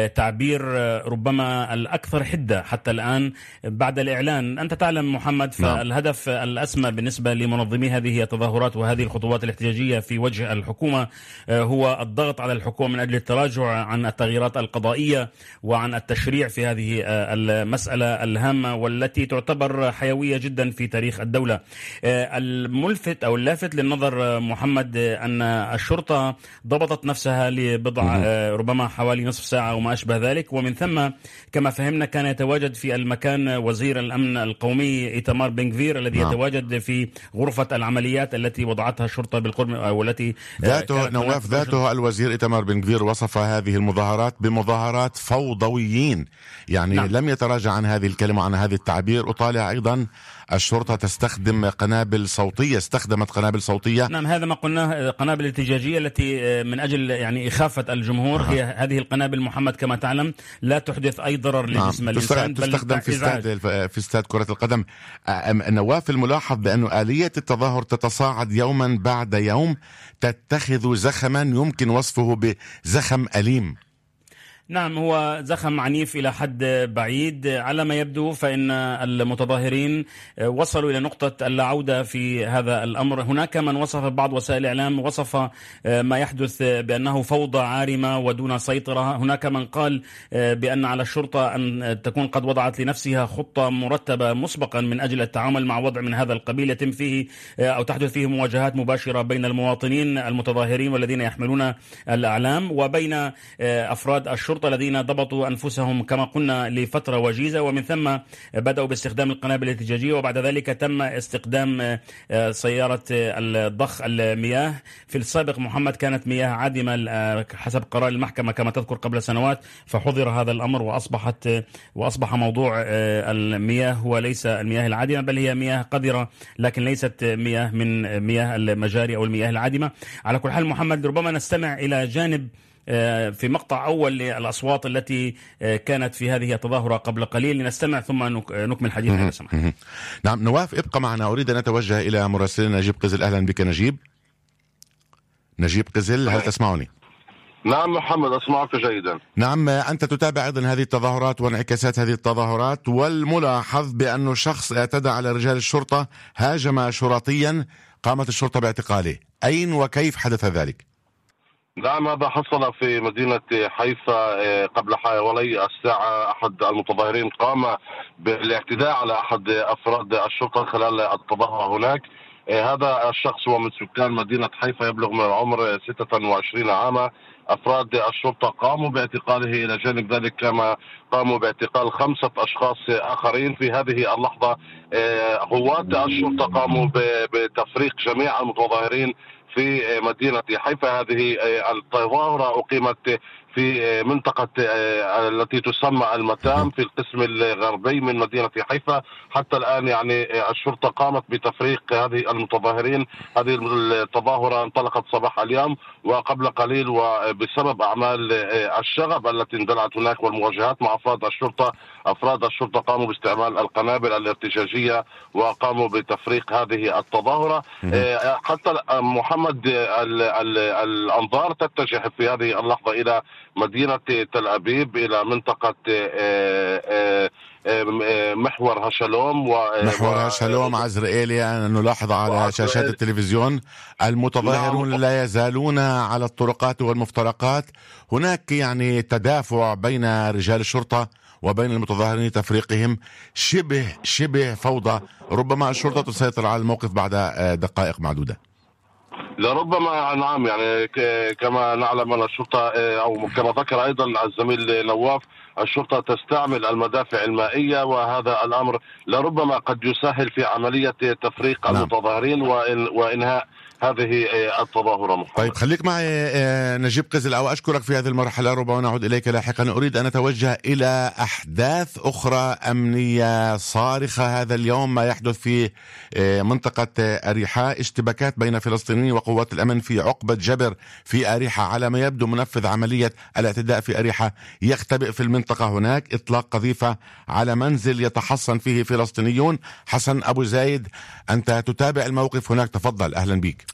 تعبير ربما الأكثر حدة حتى الآن بعد الإعلان. أنت تعلم محمد فالهدف الأسمى بالنسبة لمنظمي هذه التظاهرات وهذه الخطوات الاحتجاجية في وجه الحكومة هو الضغط على الحكومة من أجل التراجع عن التغييرات القضائية وعن التشريع في هذه المسألة الهامة والتي تعتبر حيوية جدا في تاريخ الدولة. الملفت أو اللافت للنظر محمد أن الشرطة ضبطت نفسها لبضع ربما حوالي نصف ساعة أو ما أشبه ذلك. ومن ثم كما فهمنا كان يتواجد في المكان وزير الأمن القومي ايتمار بنغفير الذي نعم. يتواجد في غرفة العمليات التي وضعتها الشرطة بالقرب أو التي ذاته نواف ذاته الوزير ايتمار بنغفير وصف هذه المظاهرات بمظاهرات فوضويين. يعني نعم. لم يتراجع عن هذه الكلمة عن هذه التعبير. أطالع أيضا الشرطة تستخدم قنابل صوتية استخدمت قنابل صوتية نعم هذا ما قلناه قنابل ارتجاجية التي من أجل يعني إخافة الجمهور آه. هي هذه القنابل محمد كما تعلم لا تحدث أي ضرر نعم. لجسم الإنسان بل تستخدم في استاد في استاد كرة القدم نواف الملاحظ بأن آلية التظاهر تتصاعد يوما بعد يوم تتخذ زخما يمكن وصفه بزخم أليم نعم هو زخم عنيف إلى حد بعيد. على ما يبدو فإن المتظاهرين وصلوا إلى نقطة اللا عوده في هذا الأمر. هناك من وصف بعض وسائل الاعلام وصف ما يحدث بأنه فوضى عارمة ودون سيطرة. هناك من قال بأن على الشرطة أن تكون قد وضعت لنفسها خطة مرتبة مسبقا من أجل التعامل مع وضع من هذا القبيل يتم فيه أو تحدث فيه مواجهات مباشرة بين المواطنين المتظاهرين والذين يحملون الإعلام وبين أفراد الشرطة. الشرطة الذين ضبطوا أنفسهم كما قلنا لفترة وجيزة ومن ثم بدأوا باستخدام القنابل الارتجاجية وبعد ذلك تم استخدام سيارة الضخ المياه. في السابق محمد كانت مياه عادمة حسب قرار المحكمة كما تذكر قبل سنوات فحظر هذا الأمر وأصبحت وأصبح موضوع المياه هو ليس المياه العادمة بل هي مياه قذرة لكن ليست مياه من مياه المجاري أو المياه العادمة. على كل حال محمد ربما نستمع إلى جانب في مقطع أول للأصوات التي كانت في هذه التظاهرة قبل قليل. لنستمع ثم نكمل حديثنا نعم نواف ابقى معنا. أريد أن أتوجه إلى مراسلنا نجيب قزل. أهلا بك نجيب. نجيب قزل هل تسمعني؟ نعم محمد أسمعك جيدا. نعم أنت تتابع أيضا هذه التظاهرات وانعكاسات هذه التظاهرات والملاحظ بأنه شخص اعتدى على رجال الشرطة هاجم شرطيا قامت الشرطة باعتقاله. أين وكيف حدث ذلك؟ نعم هذا حصل في مدينة حيفا قبل حوالي الساعة. أحد المتظاهرين قام بالاعتداء على أحد أفراد الشرطة خلال التظاهرة هناك. هذا الشخص هو من سكان مدينة حيفا يبلغ من العمر 26 عاما. أفراد الشرطة قاموا باعتقاله إلى جانب ذلك كما قاموا باعتقال خمسة أشخاص آخرين. في هذه اللحظة قوات الشرطة قاموا بتفريق جميع المتظاهرين في مدينة حيفا. هذه التظاهرة أقيمت في منطقة التي تسمى المتام في القسم الغربي من مدينة حيفا. حتى الآن يعني الشرطة قامت بتفريق هذه المتظاهرين. هذه التظاهرة انطلقت صباح اليوم وقبل قليل وبسبب أعمال الشغب التي اندلعت هناك والمواجهات مع أفراد الشرطة. أفراد الشرطة قاموا باستعمال القنابل الارتجاجية وقاموا بتفريق هذه التظاهرة. حتى محمد الأنظار تتجه في هذه اللحظة إلى مدينة تل أبيب إلى منطقة آه، آه، آه، محور هشلوم و محور هشلوم عزرائيلي نلاحظ على شاشات التلفزيون المتظاهرون نعم. لا يزالون على الطرقات والمفترقات. هناك يعني تدافع بين رجال الشرطة وبين المتظاهرين تفريقهم شبه شبه فوضى. ربما الشرطة تسيطر على الموقف بعد دقائق معدودة. لربما نعم يعني كما نعلم أن الشرطة أو كما ذكر أيضا الزميل نواف الشرطة تستعمل المدافع المائية وهذا الأمر لربما قد يسهل في عملية تفريق نعم. المتظاهرين وإنهاء هذه آه، التظاهرة محمد. طيب خليك معي آه، نجيب قزل أو أشكرك في هذه المرحلة. ربما نعود إليك لاحقا. أريد أن أتوجه إلى أحداث أخرى أمنية صارخة هذا اليوم ما يحدث في آه، منطقة أريحاء اشتباكات بين فلسطينيين وقوات الأمن في عقبة جبر في أريحة على ما يبدو منفذ عملية الاعتداء في أريحة يختبئ في المنطقة هناك. إطلاق قذيفة على منزل يتحصن فيه فلسطينيون. حسن أبو زايد أنت تتابع الموقف هناك. تفضل أهلا بك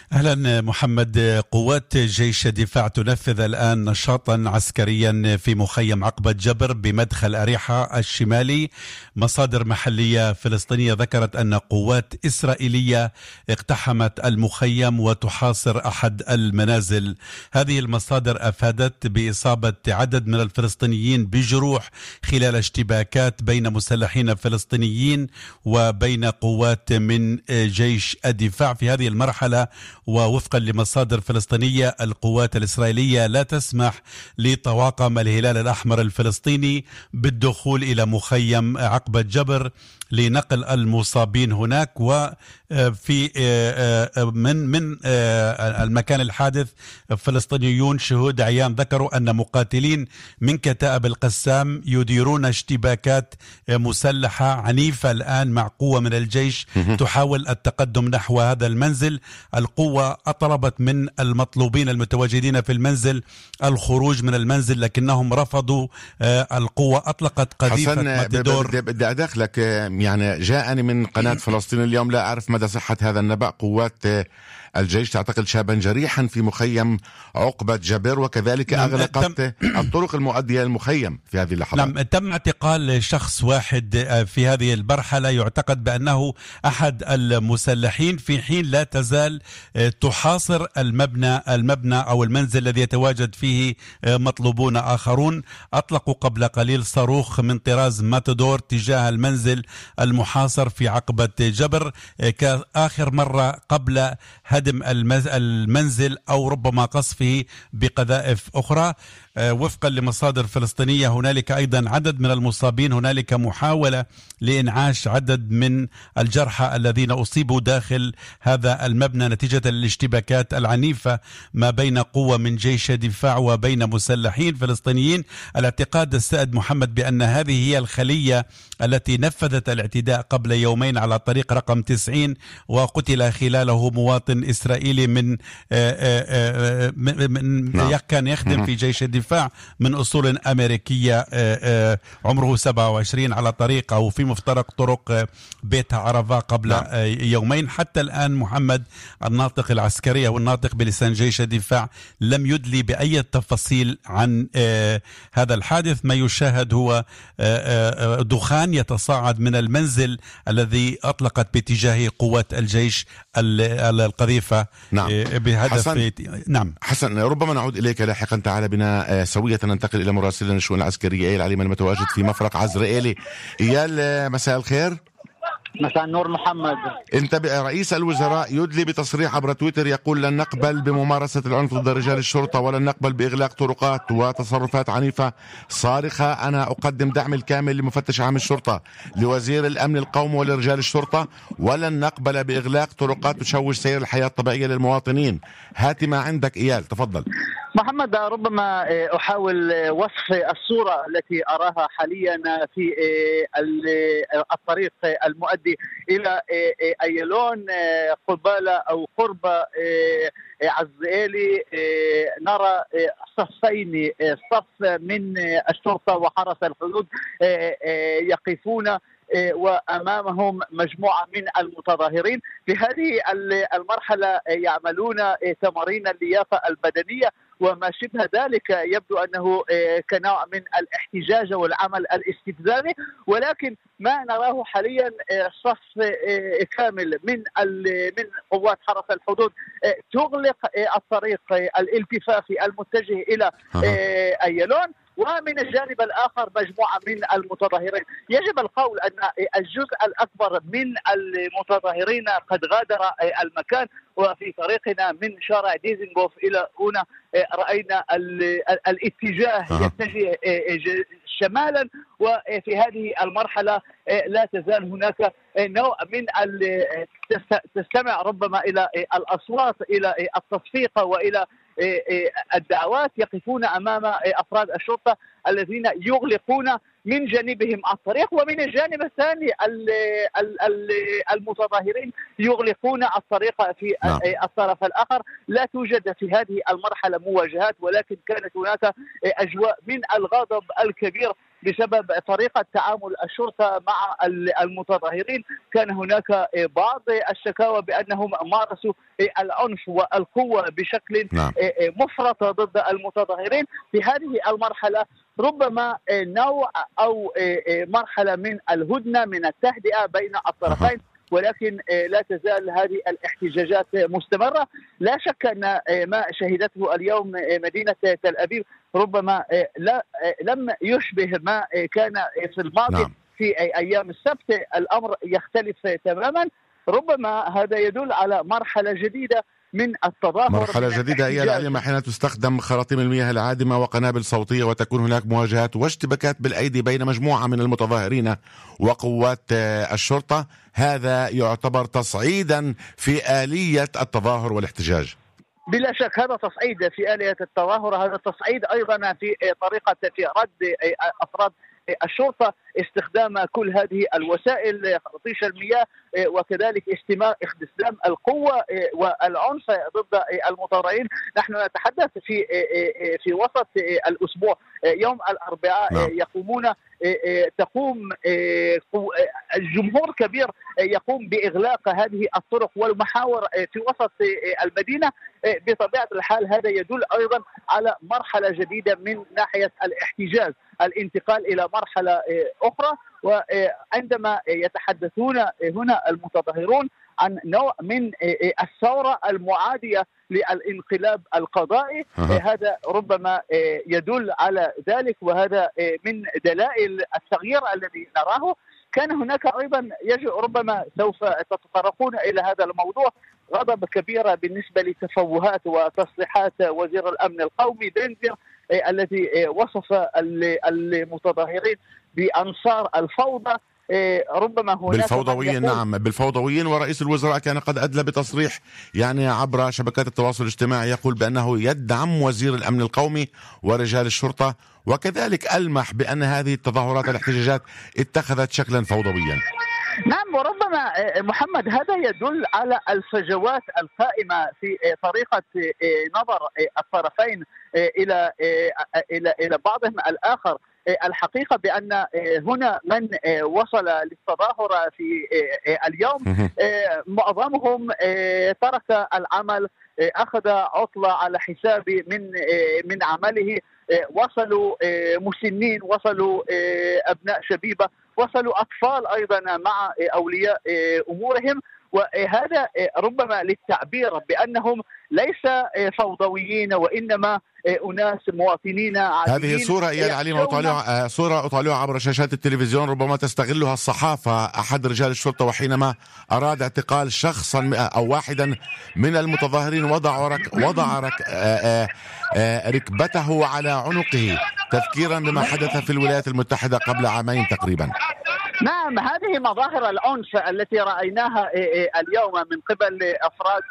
أهلا محمد قوات جيش الدفاع تنفذ الآن نشاطا عسكريا في مخيم عقبة جبر بمدخل أريحة الشمالي. مصادر محلية فلسطينية ذكرت أن قوات إسرائيلية اقتحمت المخيم وتحاصر أحد المنازل. هذه المصادر أفادت بإصابة عدد من الفلسطينيين بجروح خلال اشتباكات بين مسلحين فلسطينيين وبين قوات من جيش الدفاع. في هذه المرحلة ووفقا لمصادر فلسطينية القوات الإسرائيلية لا تسمح لطواقم الهلال الأحمر الفلسطيني بالدخول إلى مخيم عقبة جبر لنقل المصابين هناك وفي آه، آه، من من آه، المكان الحادث فلسطينيون شهود عيان ذكروا أن مقاتلين من كتائب القسام يديرون اشتباكات مسلحة عنيفة الآن مع قوة من الجيش تحاول التقدم نحو هذا المنزل. القوة اطلبت من المطلوبين المتواجدين في المنزل الخروج من المنزل لكنهم رفضوا القوة. أطلقت قذيفة حسن بدي أدخلك يعني جاءني من قناة فلسطين اليوم لا أعرف مدى صحة هذا النبأ؟ قوات الجيش تعتقل شابا جريحا في مخيم عقبة جبر وكذلك نعم أغلقت الطرق المؤدية للمخيم في هذه اللحظات نعم تم اعتقال شخص واحد آه، في هذه المرحلة. يعتقد بأنه أحد المسلحين في حين لا تزال آه، تحاصر المبنى المبنى أو المنزل الذي يتواجد فيه آه، مطلوبون آخرون. أطلقوا قبل قليل صاروخ من طراز ماتدور تجاه المنزل المحاصر في عقبة جبر كآخر مرة قبل هدم المنزل أو ربما قصفه بقذائف أخرى. آه، وفقا لمصادر فلسطينية هنالك أيضا عدد من المصابين هنالك محاولة لإنعاش عدد من الجرحى الذين أصيبوا داخل هذا المبنى نتيجة الاشتباكات العنيفة ما بين قوة من جيش الدفاع وبين مسلحين فلسطينيين الاعتقاد السائد محمد بأن هذه هي الخلية التي نفذت الاعتداء قبل يومين على طريق رقم 90 وقتل خلاله مواطن إسرائيلي من, آه، آه، من نعم. كان يخدم في جيش الدفاع الدفاع من أصول أمريكية آه، آه، عمره 27 على طريق أو في مفترق طرق آه، بيت عرفة قبل نعم. يومين حتى الآن محمد الناطق العسكري أو الناطق بلسان جيش الدفاع لم يدلي بأي تفاصيل عن هذا الحادث ما يشاهد هو دخان يتصاعد من المنزل الذي أطلقت باتجاه قوات الجيش القذيفة نعم. بهدف حسن نعم حسن ربما نعود إليك لاحقا تعال بنا سوية ننتقل إلى مراسلنا الشؤون العسكرية إيال علي المتواجد في مفرق عزرائيلي. آه، مساء الخير. مساء النور محمد. انت رئيس الوزراء يدلي بتصريح عبر تويتر يقول لن نقبل بممارسة العنف ضد رجال الشرطة ولن نقبل بإغلاق طرقات وتصرفات عنيفة صارخة. أنا أقدم دعم الكامل لمفتش عام الشرطة لوزير الأمن القومي ولرجال الشرطة ولن نقبل بإغلاق طرقات تشوش سير الحياة الطبيعية للمواطنين. هات ما عندك إيال تفضل. محمد ربما أحاول وصف الصورة التي أراها حاليا في الطريق المؤدي إلى أيلون قبالة أو قرب عزيلي نرى صفين صف من الشرطة وحرس الحدود يقفون وأمامهم مجموعة من المتظاهرين. في هذه المرحلة يعملون تمارين اللياقة البدنية. وما شبه ذلك يبدو أنه كنوع من الاحتجاج والعمل الاستفزازي ولكن ما نراه حاليا صف كامل من من قوات حرس الحدود تغلق الطريق الالتفافي المتجه إلى أيلون. ومن الجانب الآخر مجموعة من المتظاهرين، يجب القول أن الجزء الأكبر من المتظاهرين قد غادر المكان وفي طريقنا من شارع ديزنغوف إلى هنا رأينا الاتجاه يتجه شمالا وفي هذه المرحلة لا تزال هناك نوع من تستمع ربما إلى الأصوات إلى التصفيق وإلى الدعوات يقفون أمام أفراد الشرطة الذين يغلقون من جانبهم الطريق ومن الجانب الثاني المتظاهرين يغلقون الطريق في نعم. الطرف الآخر لا توجد في هذه المرحلة مواجهات ولكن كانت هناك أجواء من الغضب الكبير بسبب طريقة تعامل الشرطة مع المتظاهرين كان هناك بعض الشكاوى بأنهم مارسوا العنف والقوة بشكل نعم. مفرط ضد المتظاهرين في هذه المرحلة ربما نوع أو مرحلة من الهدنة من التهدئة بين الطرفين ولكن لا تزال هذه الاحتجاجات مستمرة. لا شك أن ما شهدته اليوم مدينة تل أبيب ربما لا لم يشبه ما كان في الماضي. نعم. في أيام السبت الأمر يختلف تماما. ربما هذا يدل على مرحلة جديدة من التظاهر مرحلة جديدة هي العلمة حين تستخدم خراطيم المياه العادمة وقنابل صوتية وتكون هناك مواجهات واشتباكات بالأيدي بين مجموعة من المتظاهرين وقوات الشرطة. هذا يعتبر تصعيدا في آلية التظاهر والاحتجاج. بلا شك هذا تصعيد في آلية التظاهر. هذا تصعيد أيضا في طريقة في رد أفراد الشرطة استخدام كل هذه الوسائل خراطيش المياه وكذلك استخدام القوة والعنف ضد المتظاهرين نحن نتحدث في في وسط الأسبوع يوم الأربعاء نعم. يقومون تقوم الجمهور كبير يقوم بإغلاق هذه الطرق والمحاور في وسط المدينة بطبيعة الحال هذا يدل أيضا على مرحلة جديدة من ناحية الاحتجاج الانتقال إلى مرحلة أخرى وعندما يتحدثون هنا المتظاهرون عن نوع من الثورة المعادية للانقلاب القضائي. أه. هذا ربما يدل على ذلك وهذا من دلائل التغيير الذي نراه. كان هناك أيضا يجب ربما سوف تتطرقون إلى هذا الموضوع. غضب كبير بالنسبة لتفوهات وتصريحات وزير الأمن القومي بنزر الذي وصف المتظاهرين بأنصار الفوضى ربما هناك بالفوضويين نعم بالفوضويين ورئيس الوزراء كان قد ادلى بتصريح يعني عبر شبكات التواصل الاجتماعي يقول بأنه يدعم وزير الأمن القومي ورجال الشرطة وكذلك ألمح بأن هذه التظاهرات الاحتجاجات اتخذت شكلا فوضويا. نعم وربما محمد هذا يدل على الفجوات القائمة في طريقة نظر الطرفين إلى إلى إلى بعضهم الآخر. الحقيقة بأن هنا من وصل للتظاهر في اليوم. معظمهم ترك العمل أخذ عطلة على حساب من من عمله. وصلوا مسنين وصلوا أبناء شبيبة. وصلوا أطفال أيضا مع أولياء أمورهم. وهذا ربما للتعبير بأنهم ليس فوضويين وإنما أناس مواطنين عاديين. هذه صورة يا العليمه اطالعها صورة أطالعها عبر شاشات التلفزيون ربما تستغلها الصحافة. أحد رجال الشرطة وحينما أراد اعتقال شخصا أو واحدا من المتظاهرين وضع رك وضع رك ركبته على عنقه تذكيرا بما حدث في الولايات المتحدة قبل عامين تقريبا. نعم هذه مظاهر العنف التي رأيناها اليوم من قبل أفراد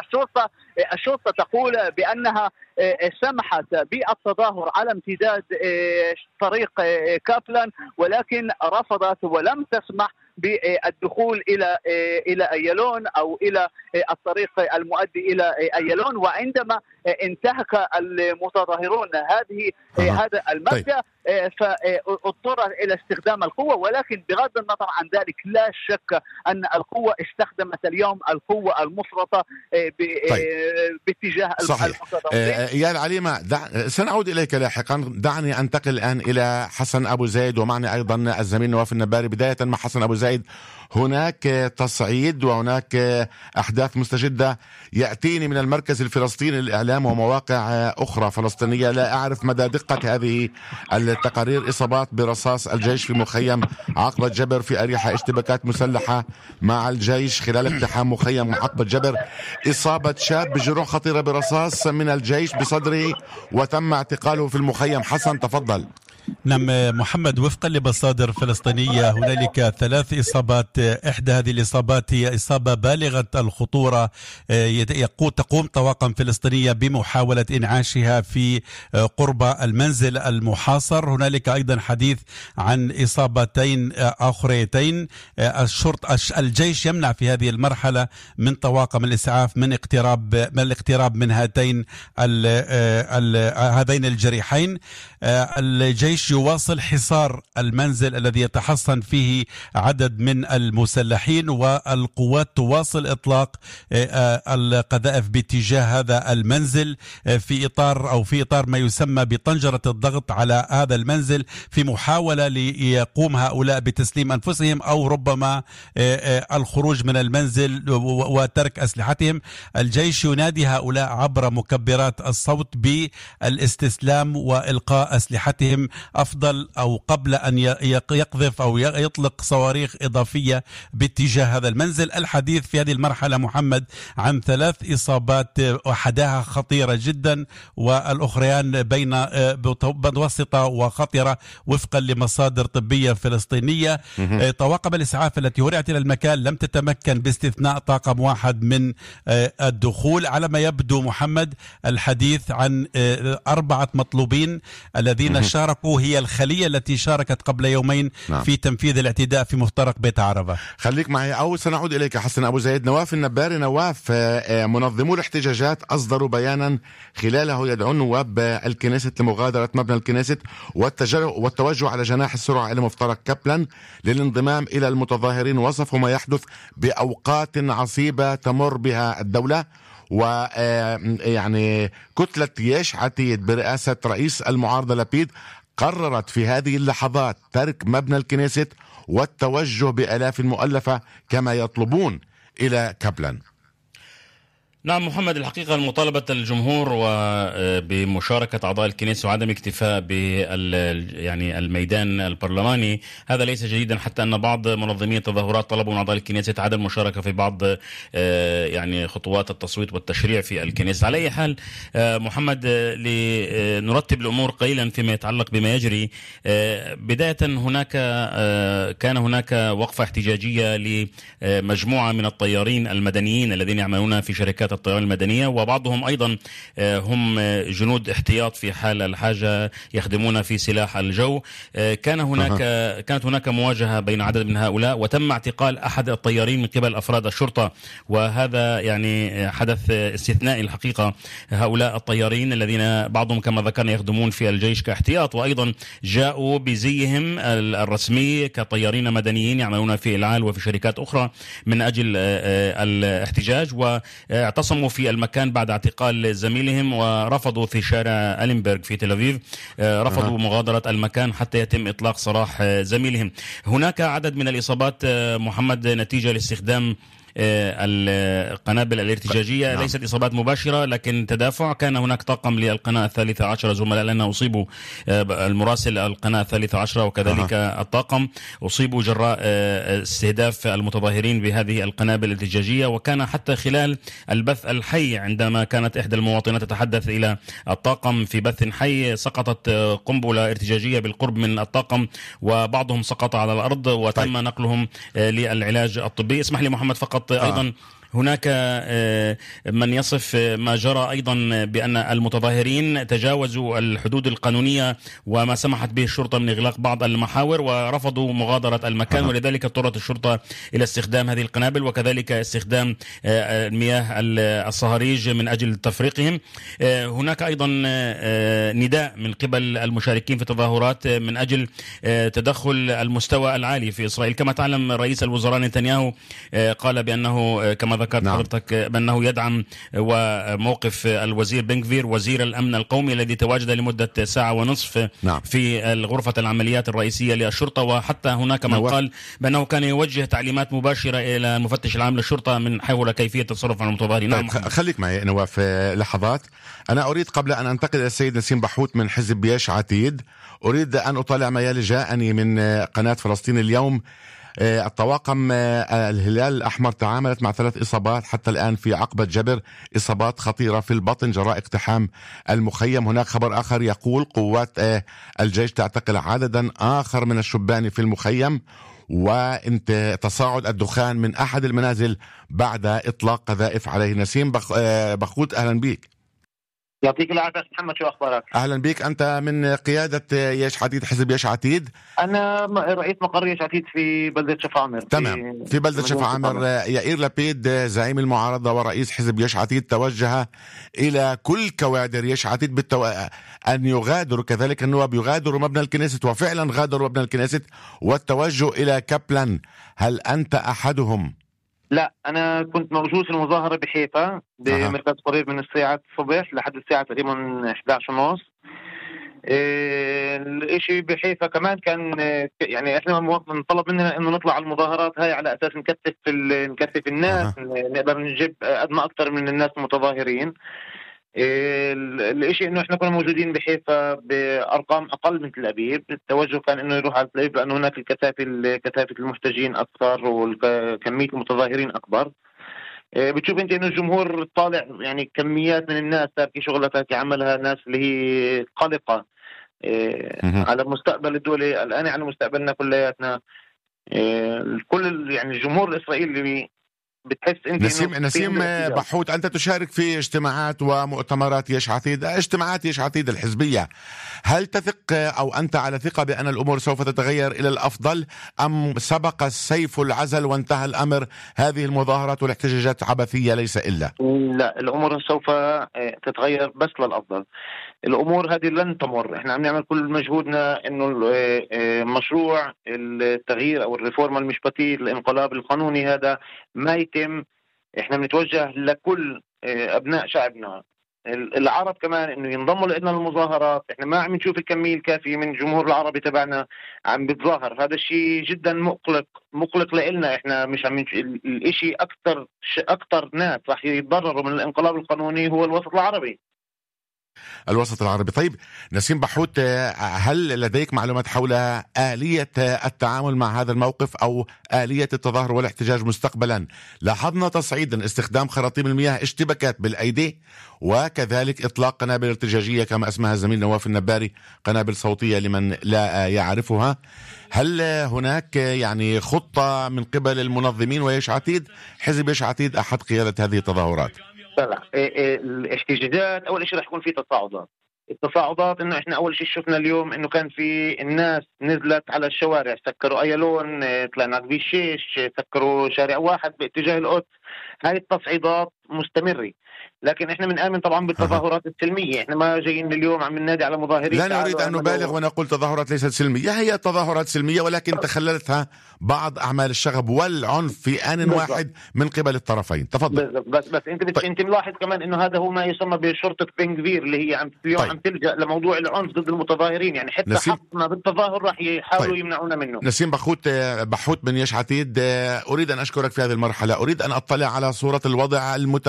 الشرطة، الشرطة تقول بأنها سمحت بالتظاهر على امتداد طريق كابلان ولكن رفضت ولم تسمح بالدخول إلى إلى أيلون أو إلى الطريق المؤدي إلى أيلون. وعندما انتهك المتظاهرون هذه أه. هذا المبدأ طيب. فاضطر إلى استخدام القوة ولكن بغض النظر عن ذلك لا شك أن القوة استخدمت اليوم القوة المفرطة طيب. باتجاه صحيح يا العليمه دع... سنعود إليك لاحقا دعني انتقل الآن إلى حسن أبو زيد ومعني أيضا الزميل نواف النباري بداية مع حسن أبو زيد هناك تصعيد وهناك أحداث مستجدة يأتيني من المركز الفلسطيني للإعلام ومواقع أخرى فلسطينية. لا أعرف مدى دقة هذه التقارير. إصابات برصاص الجيش في مخيم عقبة جبر في أريحة. اشتباكات مسلحة مع الجيش خلال اقتحام مخيم عقبة جبر. إصابة شاب بجروح خطيرة برصاص من الجيش بصدره وتم اعتقاله في المخيم. حسن تفضل. نعم محمد وفقا لمصادر فلسطينية هنالك ثلاث إصابات إحدى هذه الإصابات هي إصابة بالغة الخطورة تقوم طواقم فلسطينية بمحاولة إنعاشها في قرب المنزل المحاصر. هنالك أيضا حديث عن إصابتين أخريتين الشرط الجيش يمنع في هذه المرحلة من طواقم الإسعاف من اقتراب من الاقتراب من هاتين هذين الجريحين. الجيش يواصل حصار المنزل الذي يتحصن فيه عدد من المسلحين والقوات تواصل إطلاق القذائف باتجاه هذا المنزل في إطار أو في إطار ما يسمى بطنجرة الضغط على هذا المنزل في محاولة ليقوم هؤلاء بتسليم أنفسهم أو ربما الخروج من المنزل وترك أسلحتهم. الجيش ينادي هؤلاء عبر مكبرات الصوت بالاستسلام وإلقاء أسلحتهم أفضل أو قبل أن يقذف أو يطلق صواريخ إضافية باتجاه هذا المنزل. الحديث في هذه المرحلة محمد عن ثلاث إصابات أحداها خطيرة جدا والأخريان بين متوسطة وخطرة وفقا لمصادر طبية فلسطينية. طواقم الإسعاف التي هرعت إلى المكان لم تتمكن باستثناء طاقم واحد من الدخول. على ما يبدو محمد الحديث عن أربعة مطلوبين الذين شاركوا هي الخلية التي شاركت قبل يومين نعم. في تنفيذ الاعتداء في مفترق بيت عربة خليك معي أو سنعود إليك حسن أبو زيد. نواف النباري نواف منظمو الاحتجاجات أصدروا بيانا خلاله يدعون نواب الكنيسة لمغادرة مبنى الكنيسة والتوجه على جناح السرعة إلى مفترق كابلن للانضمام إلى المتظاهرين. وصفوا ما يحدث بأوقات عصيبة تمر بها الدولة و يعني كتلة يش عتيد برئاسة رئيس المعارضة لبيد قررت في هذه اللحظات ترك مبنى الكنيست والتوجه بآلاف مؤلفة كما يطلبون إلى كابلن نعم محمد الحقيقة المطالبة الجمهور وبمشاركة أعضاء الكنيسة وعدم اكتفاء بال يعني الميدان البرلماني. هذا ليس جديدا حتى أن بعض منظمي التظاهرات طلبوا من أعضاء الكنيسة عدم المشاركة في بعض يعني خطوات التصويت والتشريع في الكنيسة. على أي حال محمد لنرتب الأمور قليلا فيما يتعلق بما يجري. بداية هناك كان هناك وقفة احتجاجية لمجموعة من الطيارين المدنيين الذين يعملون في شركات الطيران المدنية وبعضهم أيضا هم جنود احتياط في حال الحاجة يخدمون في سلاح الجو. كان هناك كانت هناك مواجهة بين عدد من هؤلاء وتم اعتقال أحد الطيارين من قبل أفراد الشرطة. وهذا يعني حدث استثنائي الحقيقة. هؤلاء الطيارين الذين بعضهم كما ذكرنا يخدمون في الجيش كاحتياط وأيضا جاءوا بزيهم الرسمي كطيارين مدنيين يعملون في العال وفي شركات أخرى من أجل الاحتجاج. واعتصموا في المكان بعد اعتقال زميلهم ورفضوا في شارع ألينبرغ في تل أبيب رفضوا أه. مغادرة المكان حتى يتم إطلاق سراح زميلهم هناك عدد من الإصابات محمد نتيجة لاستخدام القنابل الارتجاجية نعم. ليست إصابات مباشرة لكن تدافع كان هناك طاقم للقناة الثالثة عشرة زملاء لنا أصيبوا المراسل القناة الثالثة عشرة وكذلك أه. الطاقم أصيبوا جراء استهداف المتظاهرين بهذه القنابل الارتجاجية وكان حتى خلال البث الحي عندما كانت إحدى المواطنات تتحدث إلى الطاقم في بث حي سقطت قنبلة ارتجاجية بالقرب من الطاقم وبعضهم سقط على الأرض وتم طيب. نقلهم للعلاج الطبي اسمح لي محمد فقط آه. أيضا هناك آه، من يصف ما جرى أيضا بأن المتظاهرين تجاوزوا الحدود القانونية وما سمحت به الشرطة من إغلاق بعض المحاور ورفضوا مغادرة المكان ولذلك اضطرت الشرطة إلى استخدام هذه القنابل وكذلك استخدام آه، مياه الصهاريج من أجل تفريقهم. آه، هناك أيضا نداء من قبل المشاركين في التظاهرات من أجل تدخل المستوى العالي في إسرائيل. كما تعلم رئيس الوزراء نتنياهو قال بأنه كما ذكرت نعم. حضرتك بأنه يدعم وموقف الوزير بنكفير وزير الأمن القومي الذي تواجد لمدة ساعة ونصف نعم. في غرفة العمليات الرئيسية للشرطة وحتى هناك من نعم. قال بأنه كان يوجه تعليمات مباشرة إلى المفتش العام للشرطة من حول كيفية التصرف عن المتظاهرين نعم طيب خليك معي نواف لحظات أنا أريد قبل أن أنتقل إلى السيد نسيم بحوت من حزب بيش عتيد أريد أن أطالع ما يلي جاءني من قناة فلسطين اليوم آه، الطواقم آه، الهلال الأحمر تعاملت مع ثلاث إصابات حتى الآن في عقبة جبر. إصابات خطيرة في البطن جراء اقتحام المخيم. هناك خبر آخر يقول قوات آه، الجيش تعتقل عددا آخر من الشبان في المخيم وانت تصاعد الدخان من أحد المنازل بعد إطلاق قذائف عليه. نسيم بخوت أهلا بك يعطيك العافية محمد شو أخبارك؟ أهلا بك أنت من قيادة يش عتيد حزب يش عتيد أنا رئيس مقر يش عتيد في بلدة شفا عمر. تمام. في, بلدة شفا عمر يائير لبيد زعيم المعارضة ورئيس حزب يش عتيد توجه إلى كل كوادر يش عتيد بالتو... أن يغادروا كذلك النواب يغادروا مبنى الكنيست وفعلا غادروا مبنى الكنيست والتوجه إلى كابلن. هل أنت أحدهم؟ لا أنا كنت موجود في المظاهرة بحيفا بمركز قريب من الساعة الصبح لحد الساعة تقريبا 11 ونص. إيه الإشي بحيفا كمان كان يعني إحنا طلب مننا إنه نطلع على المظاهرات هاي على أساس نكثف نكثف الناس أه. نقدر نجيب قد ما أكثر من الناس المتظاهرين الشيء إنه إحنا كنا موجودين بحيفا بأرقام أقل من تل أبيب، التوجه كان إنه يروح على تل أبيب لأنه هناك الكثافة كثافة المحتجين أكثر وكميه المتظاهرين أكبر. إيه، بتشوف أنت إنه الجمهور طالع يعني كميات من الناس في شغلة عملها ناس اللي هي قلقة. إيه، على مستقبل الدولة الآن على مستقبلنا كلياتنا. إيه، كل يعني الجمهور الإسرائيلي بتحس انت نسيم نسيم بحوت أنت تشارك في اجتماعات ومؤتمرات يش عتيد اجتماعات يش عتيد الحزبية. هل تثق أو أنت على ثقة بأن الأمور سوف تتغير إلى الأفضل أم سبق السيف العزل وانتهى الأمر؟ هذه المظاهرات والاحتجاجات عبثية ليس إلا. لا الأمور سوف آه، تتغير بس للأفضل. الأمور هذه لن تمر. إحنا عم نعمل كل مجهودنا إنه آه، آه، مشروع التغيير أو الريفورما المشبكيه الانقلاب القانوني هذا ما يتم إحنا بنتوجه لكل آه، أبناء شعبنا. العرب كمان إنه ينضموا لنا المظاهرات إحنا ما عم نشوف الكمية الكافية من الجمهور العربي تبعنا عم بيتظاهر هذا الشيء جدا مقلق مقلق لنا إحنا مش عم الشيء أكثر أكثر ناس راح يتضرروا من الانقلاب القانوني هو الوسط العربي. الوسط العربي. طيب نسيم بحوت هل لديك معلومات حول آلية التعامل مع هذا الموقف أو آلية التظاهر والاحتجاج مستقبلا؟ لاحظنا تصعيدا استخدام خراطيم المياه اشتباكات بالأيدي وكذلك إطلاق قنابل ارتجاجية كما اسمها الزميل نواف النباري قنابل صوتية لمن لا يعرفها. هل هناك يعني خطة من قبل المنظمين ويش عتيد؟ حزب يش عتيد أحد قيادة هذه التظاهرات؟ طلع إيه، إيه، الاحتجاجات أول شيء رح يكون في تصاعدات التصاعدات إنه إحنا أول شيء شفنا اليوم إنه كان في الناس نزلت على الشوارع سكروا ايالون طلعنا بالشيش سكروا شارع واحد باتجاه القدس. هاي التصعيدات مستمرة. لكن إحنا بنآمن طبعا بالتظاهرات السلمية. إحنا ما جايين اليوم عم ننادي على مظاهرين لا نريد أن نبالغ ونقول تظاهرات ليست سلمية. هي تظاهرات سلمية ولكن تخللتها بعض أعمال الشغب والعنف في آن بالضبط. واحد من قبل الطرفين. تفضل. بالضبط. بس بس أنت طيب. أنت ملاحظ كمان إنه هذا هو ما يسمى بشرطة بنغفير اللي هي عم اليوم طيب. عم تلجأ لموضوع العنف ضد المتظاهرين. يعني حتى نسيم... حقنا بالتظاهر راح يحاولوا طيب. يمنعونا منه. نسيم بخوت بحوت من يش عتيد أريد أن أشكرك في هذه المرحلة. أريد أن أطلع على صورة الوضع المت...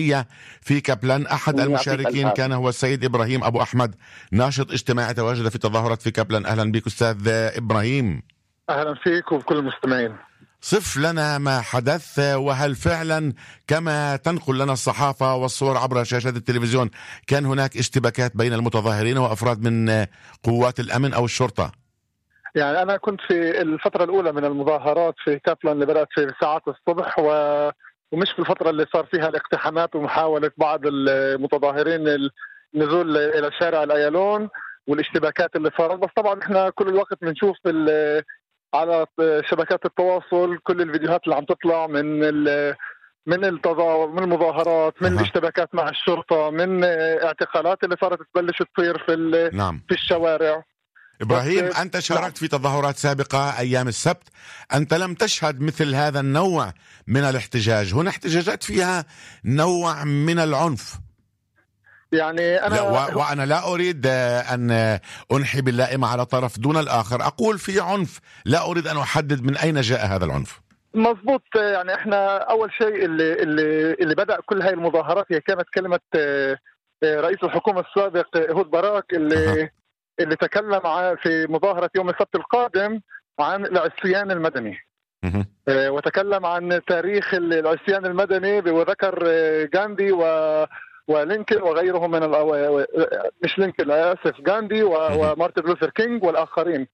الانيه في كابلان. أحد المشاركين كان هو السيد إبراهيم أبو أحمد ناشط اجتماعي تواجد في تظاهرات في كابلان. أهلا بك أستاذ إبراهيم. أهلا فيك وبكل المستمعين. صف لنا ما حدث وهل فعلا كما تنقل لنا الصحافة والصور عبر شاشات التلفزيون كان هناك اشتباكات بين المتظاهرين وأفراد من قوات الأمن أو الشرطة؟ يعني أنا كنت في الفترة الأولى من المظاهرات في كابلان اللي بدأت في ساعات الصبح و ومش في الفترة اللي صار فيها الاقتحامات ومحاولة بعض المتظاهرين النزول إلى شارع الأيالون والاشتباكات اللي صارت بس طبعا إحنا كل الوقت بنشوف على شبكات التواصل كل الفيديوهات اللي عم تطلع من من التظاهر من المظاهرات من أه. الاشتباكات مع الشرطة من اعتقالات اللي صارت تبلش تصير في نعم. في الشوارع إبراهيم أنت شاركت في تظاهرات سابقة أيام السبت. أنت لم تشهد مثل هذا النوع من الاحتجاج. هنا احتجاجات فيها نوع من العنف. يعني أنا لا و... وأنا لا أريد أن أنحي باللائمة على طرف دون الآخر. أقول في عنف. لا أريد أن أحدد من أين جاء هذا العنف. مضبوط يعني إحنا أول شيء اللي اللي اللي بدأ كل هاي المظاهرات هي كانت كلمة آه، رئيس الحكومة السابق هود باراك اللي أه. اللي تكلم في مظاهرة يوم السبت القادم عن العصيان المدني. آه، وتكلم عن تاريخ العصيان المدني وذكر آه، غاندي و ولينكولن وغيرهم من مش لينكولن آسف غاندي ومارتن لوثر كينج والآخرين.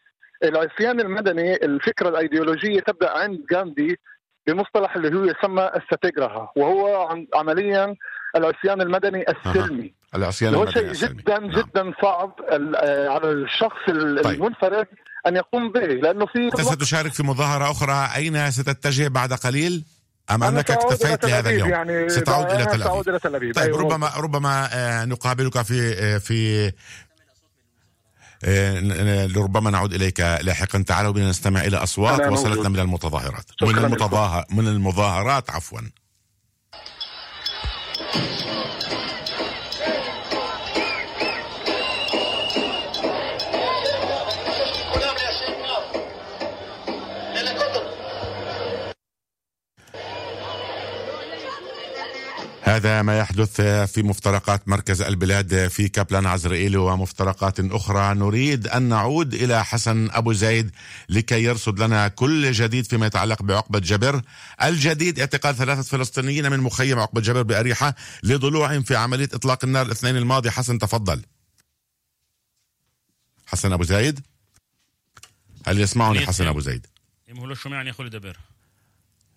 العصيان المدني الفكرة الأيديولوجية تبدأ عند غاندي بمصطلح اللي هو يسمى الساتياغراها وهو عمليا العصيان المدني السلمي العصيان هو شيء جدا نعم. جدا صعب آه، على الشخص طيب. المنفرد أن يقوم به لأنه في أنت ستشارك في مظاهرة أخرى أين ستتجه بعد قليل؟ أم أنك اكتفيت لهذا اليوم يعني ستعود إلى تل أبيب طيب أيوة. ربما ربما آه، نقابلك في آه، في ربما نعود إليك لاحقا. تعالوا بنا نستمع إلى أصوات وصلتنا من المتظاهرات. من المتظاهر من المظاهرات عفوا. هذا ما يحدث في مفترقات مركز البلاد في كابلان عزرائيل ومفترقات أخرى. نريد أن نعود إلى حسن أبو زيد لكي يرصد لنا كل جديد فيما يتعلق بعقبة جبر. الجديد اعتقال ثلاثة فلسطينيين من مخيم عقبة جبر بأريحة لضلوعهم في عملية إطلاق النار الاثنين الماضي. حسن تفضل. حسن أبو زيد؟ هل يسمعني حسن أبو زيد شو يعني أخو دبر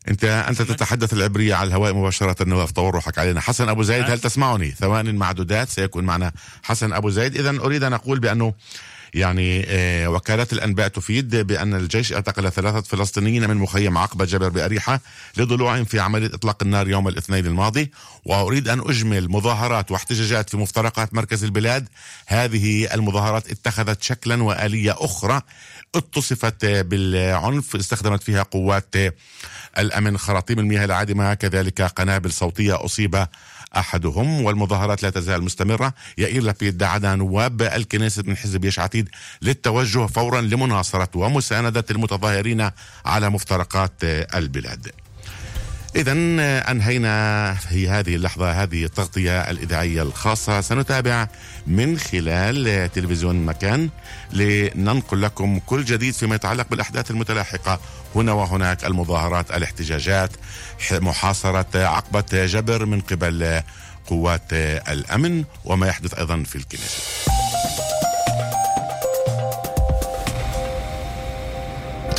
انت أنت تتحدث العبرية على الهواء مباشرة نواف طورحك علينا. حسن أبو زيد هل تسمعني؟ ثوان معدودات سيكون معنا حسن أبو زيد اذا أريد أن أقول بأنه يعني آه، وكالات الأنباء تفيد بأن الجيش أعتقل ثلاثة فلسطينيين من مخيم عقبة جبر بأريحة لضلوعهم في عمليه إطلاق النار يوم الاثنين الماضي. وأريد أن أجمل مظاهرات واحتجاجات في مفترقات مركز البلاد. هذه المظاهرات اتخذت شكلا وآلية أخرى اتصفت بالعنف استخدمت فيها قوات الأمن خراطيم المياه العادمة كذلك قنابل صوتية أصيب أحدهم والمظاهرات لا تزال مستمرة. يائير لبيد دعا نواب الكنيسة من حزب يش عتيد للتوجه فورا لمناصرة ومساندة المتظاهرين على مفترقات البلاد. إذا أنهينا في هذه اللحظة هذه التغطية الإذاعية الخاصة. سنتابع من خلال تلفزيون مكان لننقل لكم كل جديد فيما يتعلق بالأحداث المتلاحقة هنا وهناك المظاهرات الاحتجاجات محاصرة عقبة جبر من قبل قوات الأمن وما يحدث أيضا في الكنيسة.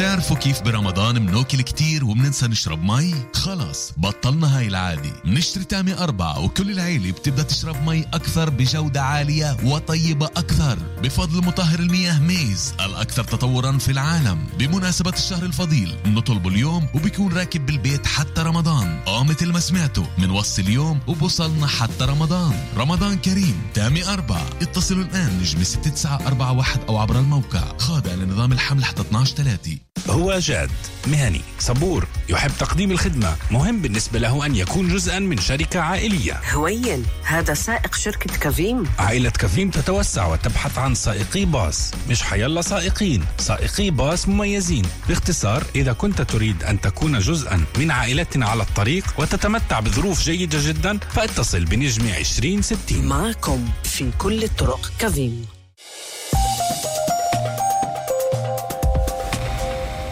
بتعرفوا كيف برمضان مناكل كتير وبننسى نشرب مي؟ خلص بطلنا هاي العادة. منشتري تامي أربعة وكل العيلة بتبدأ تشرب مي أكثر بجودة عالية وطيبة أكثر. بفضل مطهر المياه ميز الأكثر تطورا في العالم. بمناسبة الشهر الفضيل نطلبه اليوم وبيكون راكب بالبيت حتى رمضان. آه مثل ما سمعتوا منوصي اليوم وبوصلنا حتى رمضان. رمضان كريم. تامي أربعة. اتصلوا الآن نجم 6941 أو عبر الموقع. خاضع لنظام الحملة حتى 12 3 هو جاد مهني صبور يحب تقديم الخدمة. مهم بالنسبة له أن يكون جزءا من شركة عائلية. هوين هذا سائق شركة كافيم. عائلة كافيم تتوسع وتبحث عن سائقي باص. مش حيلا سائقين سائقي باص مميزين. باختصار إذا كنت تريد أن تكون جزءا من عائلتنا على الطريق وتتمتع بظروف جيدة جدا فاتصل بنجم 2060 معكم في كل الطرق كافيم.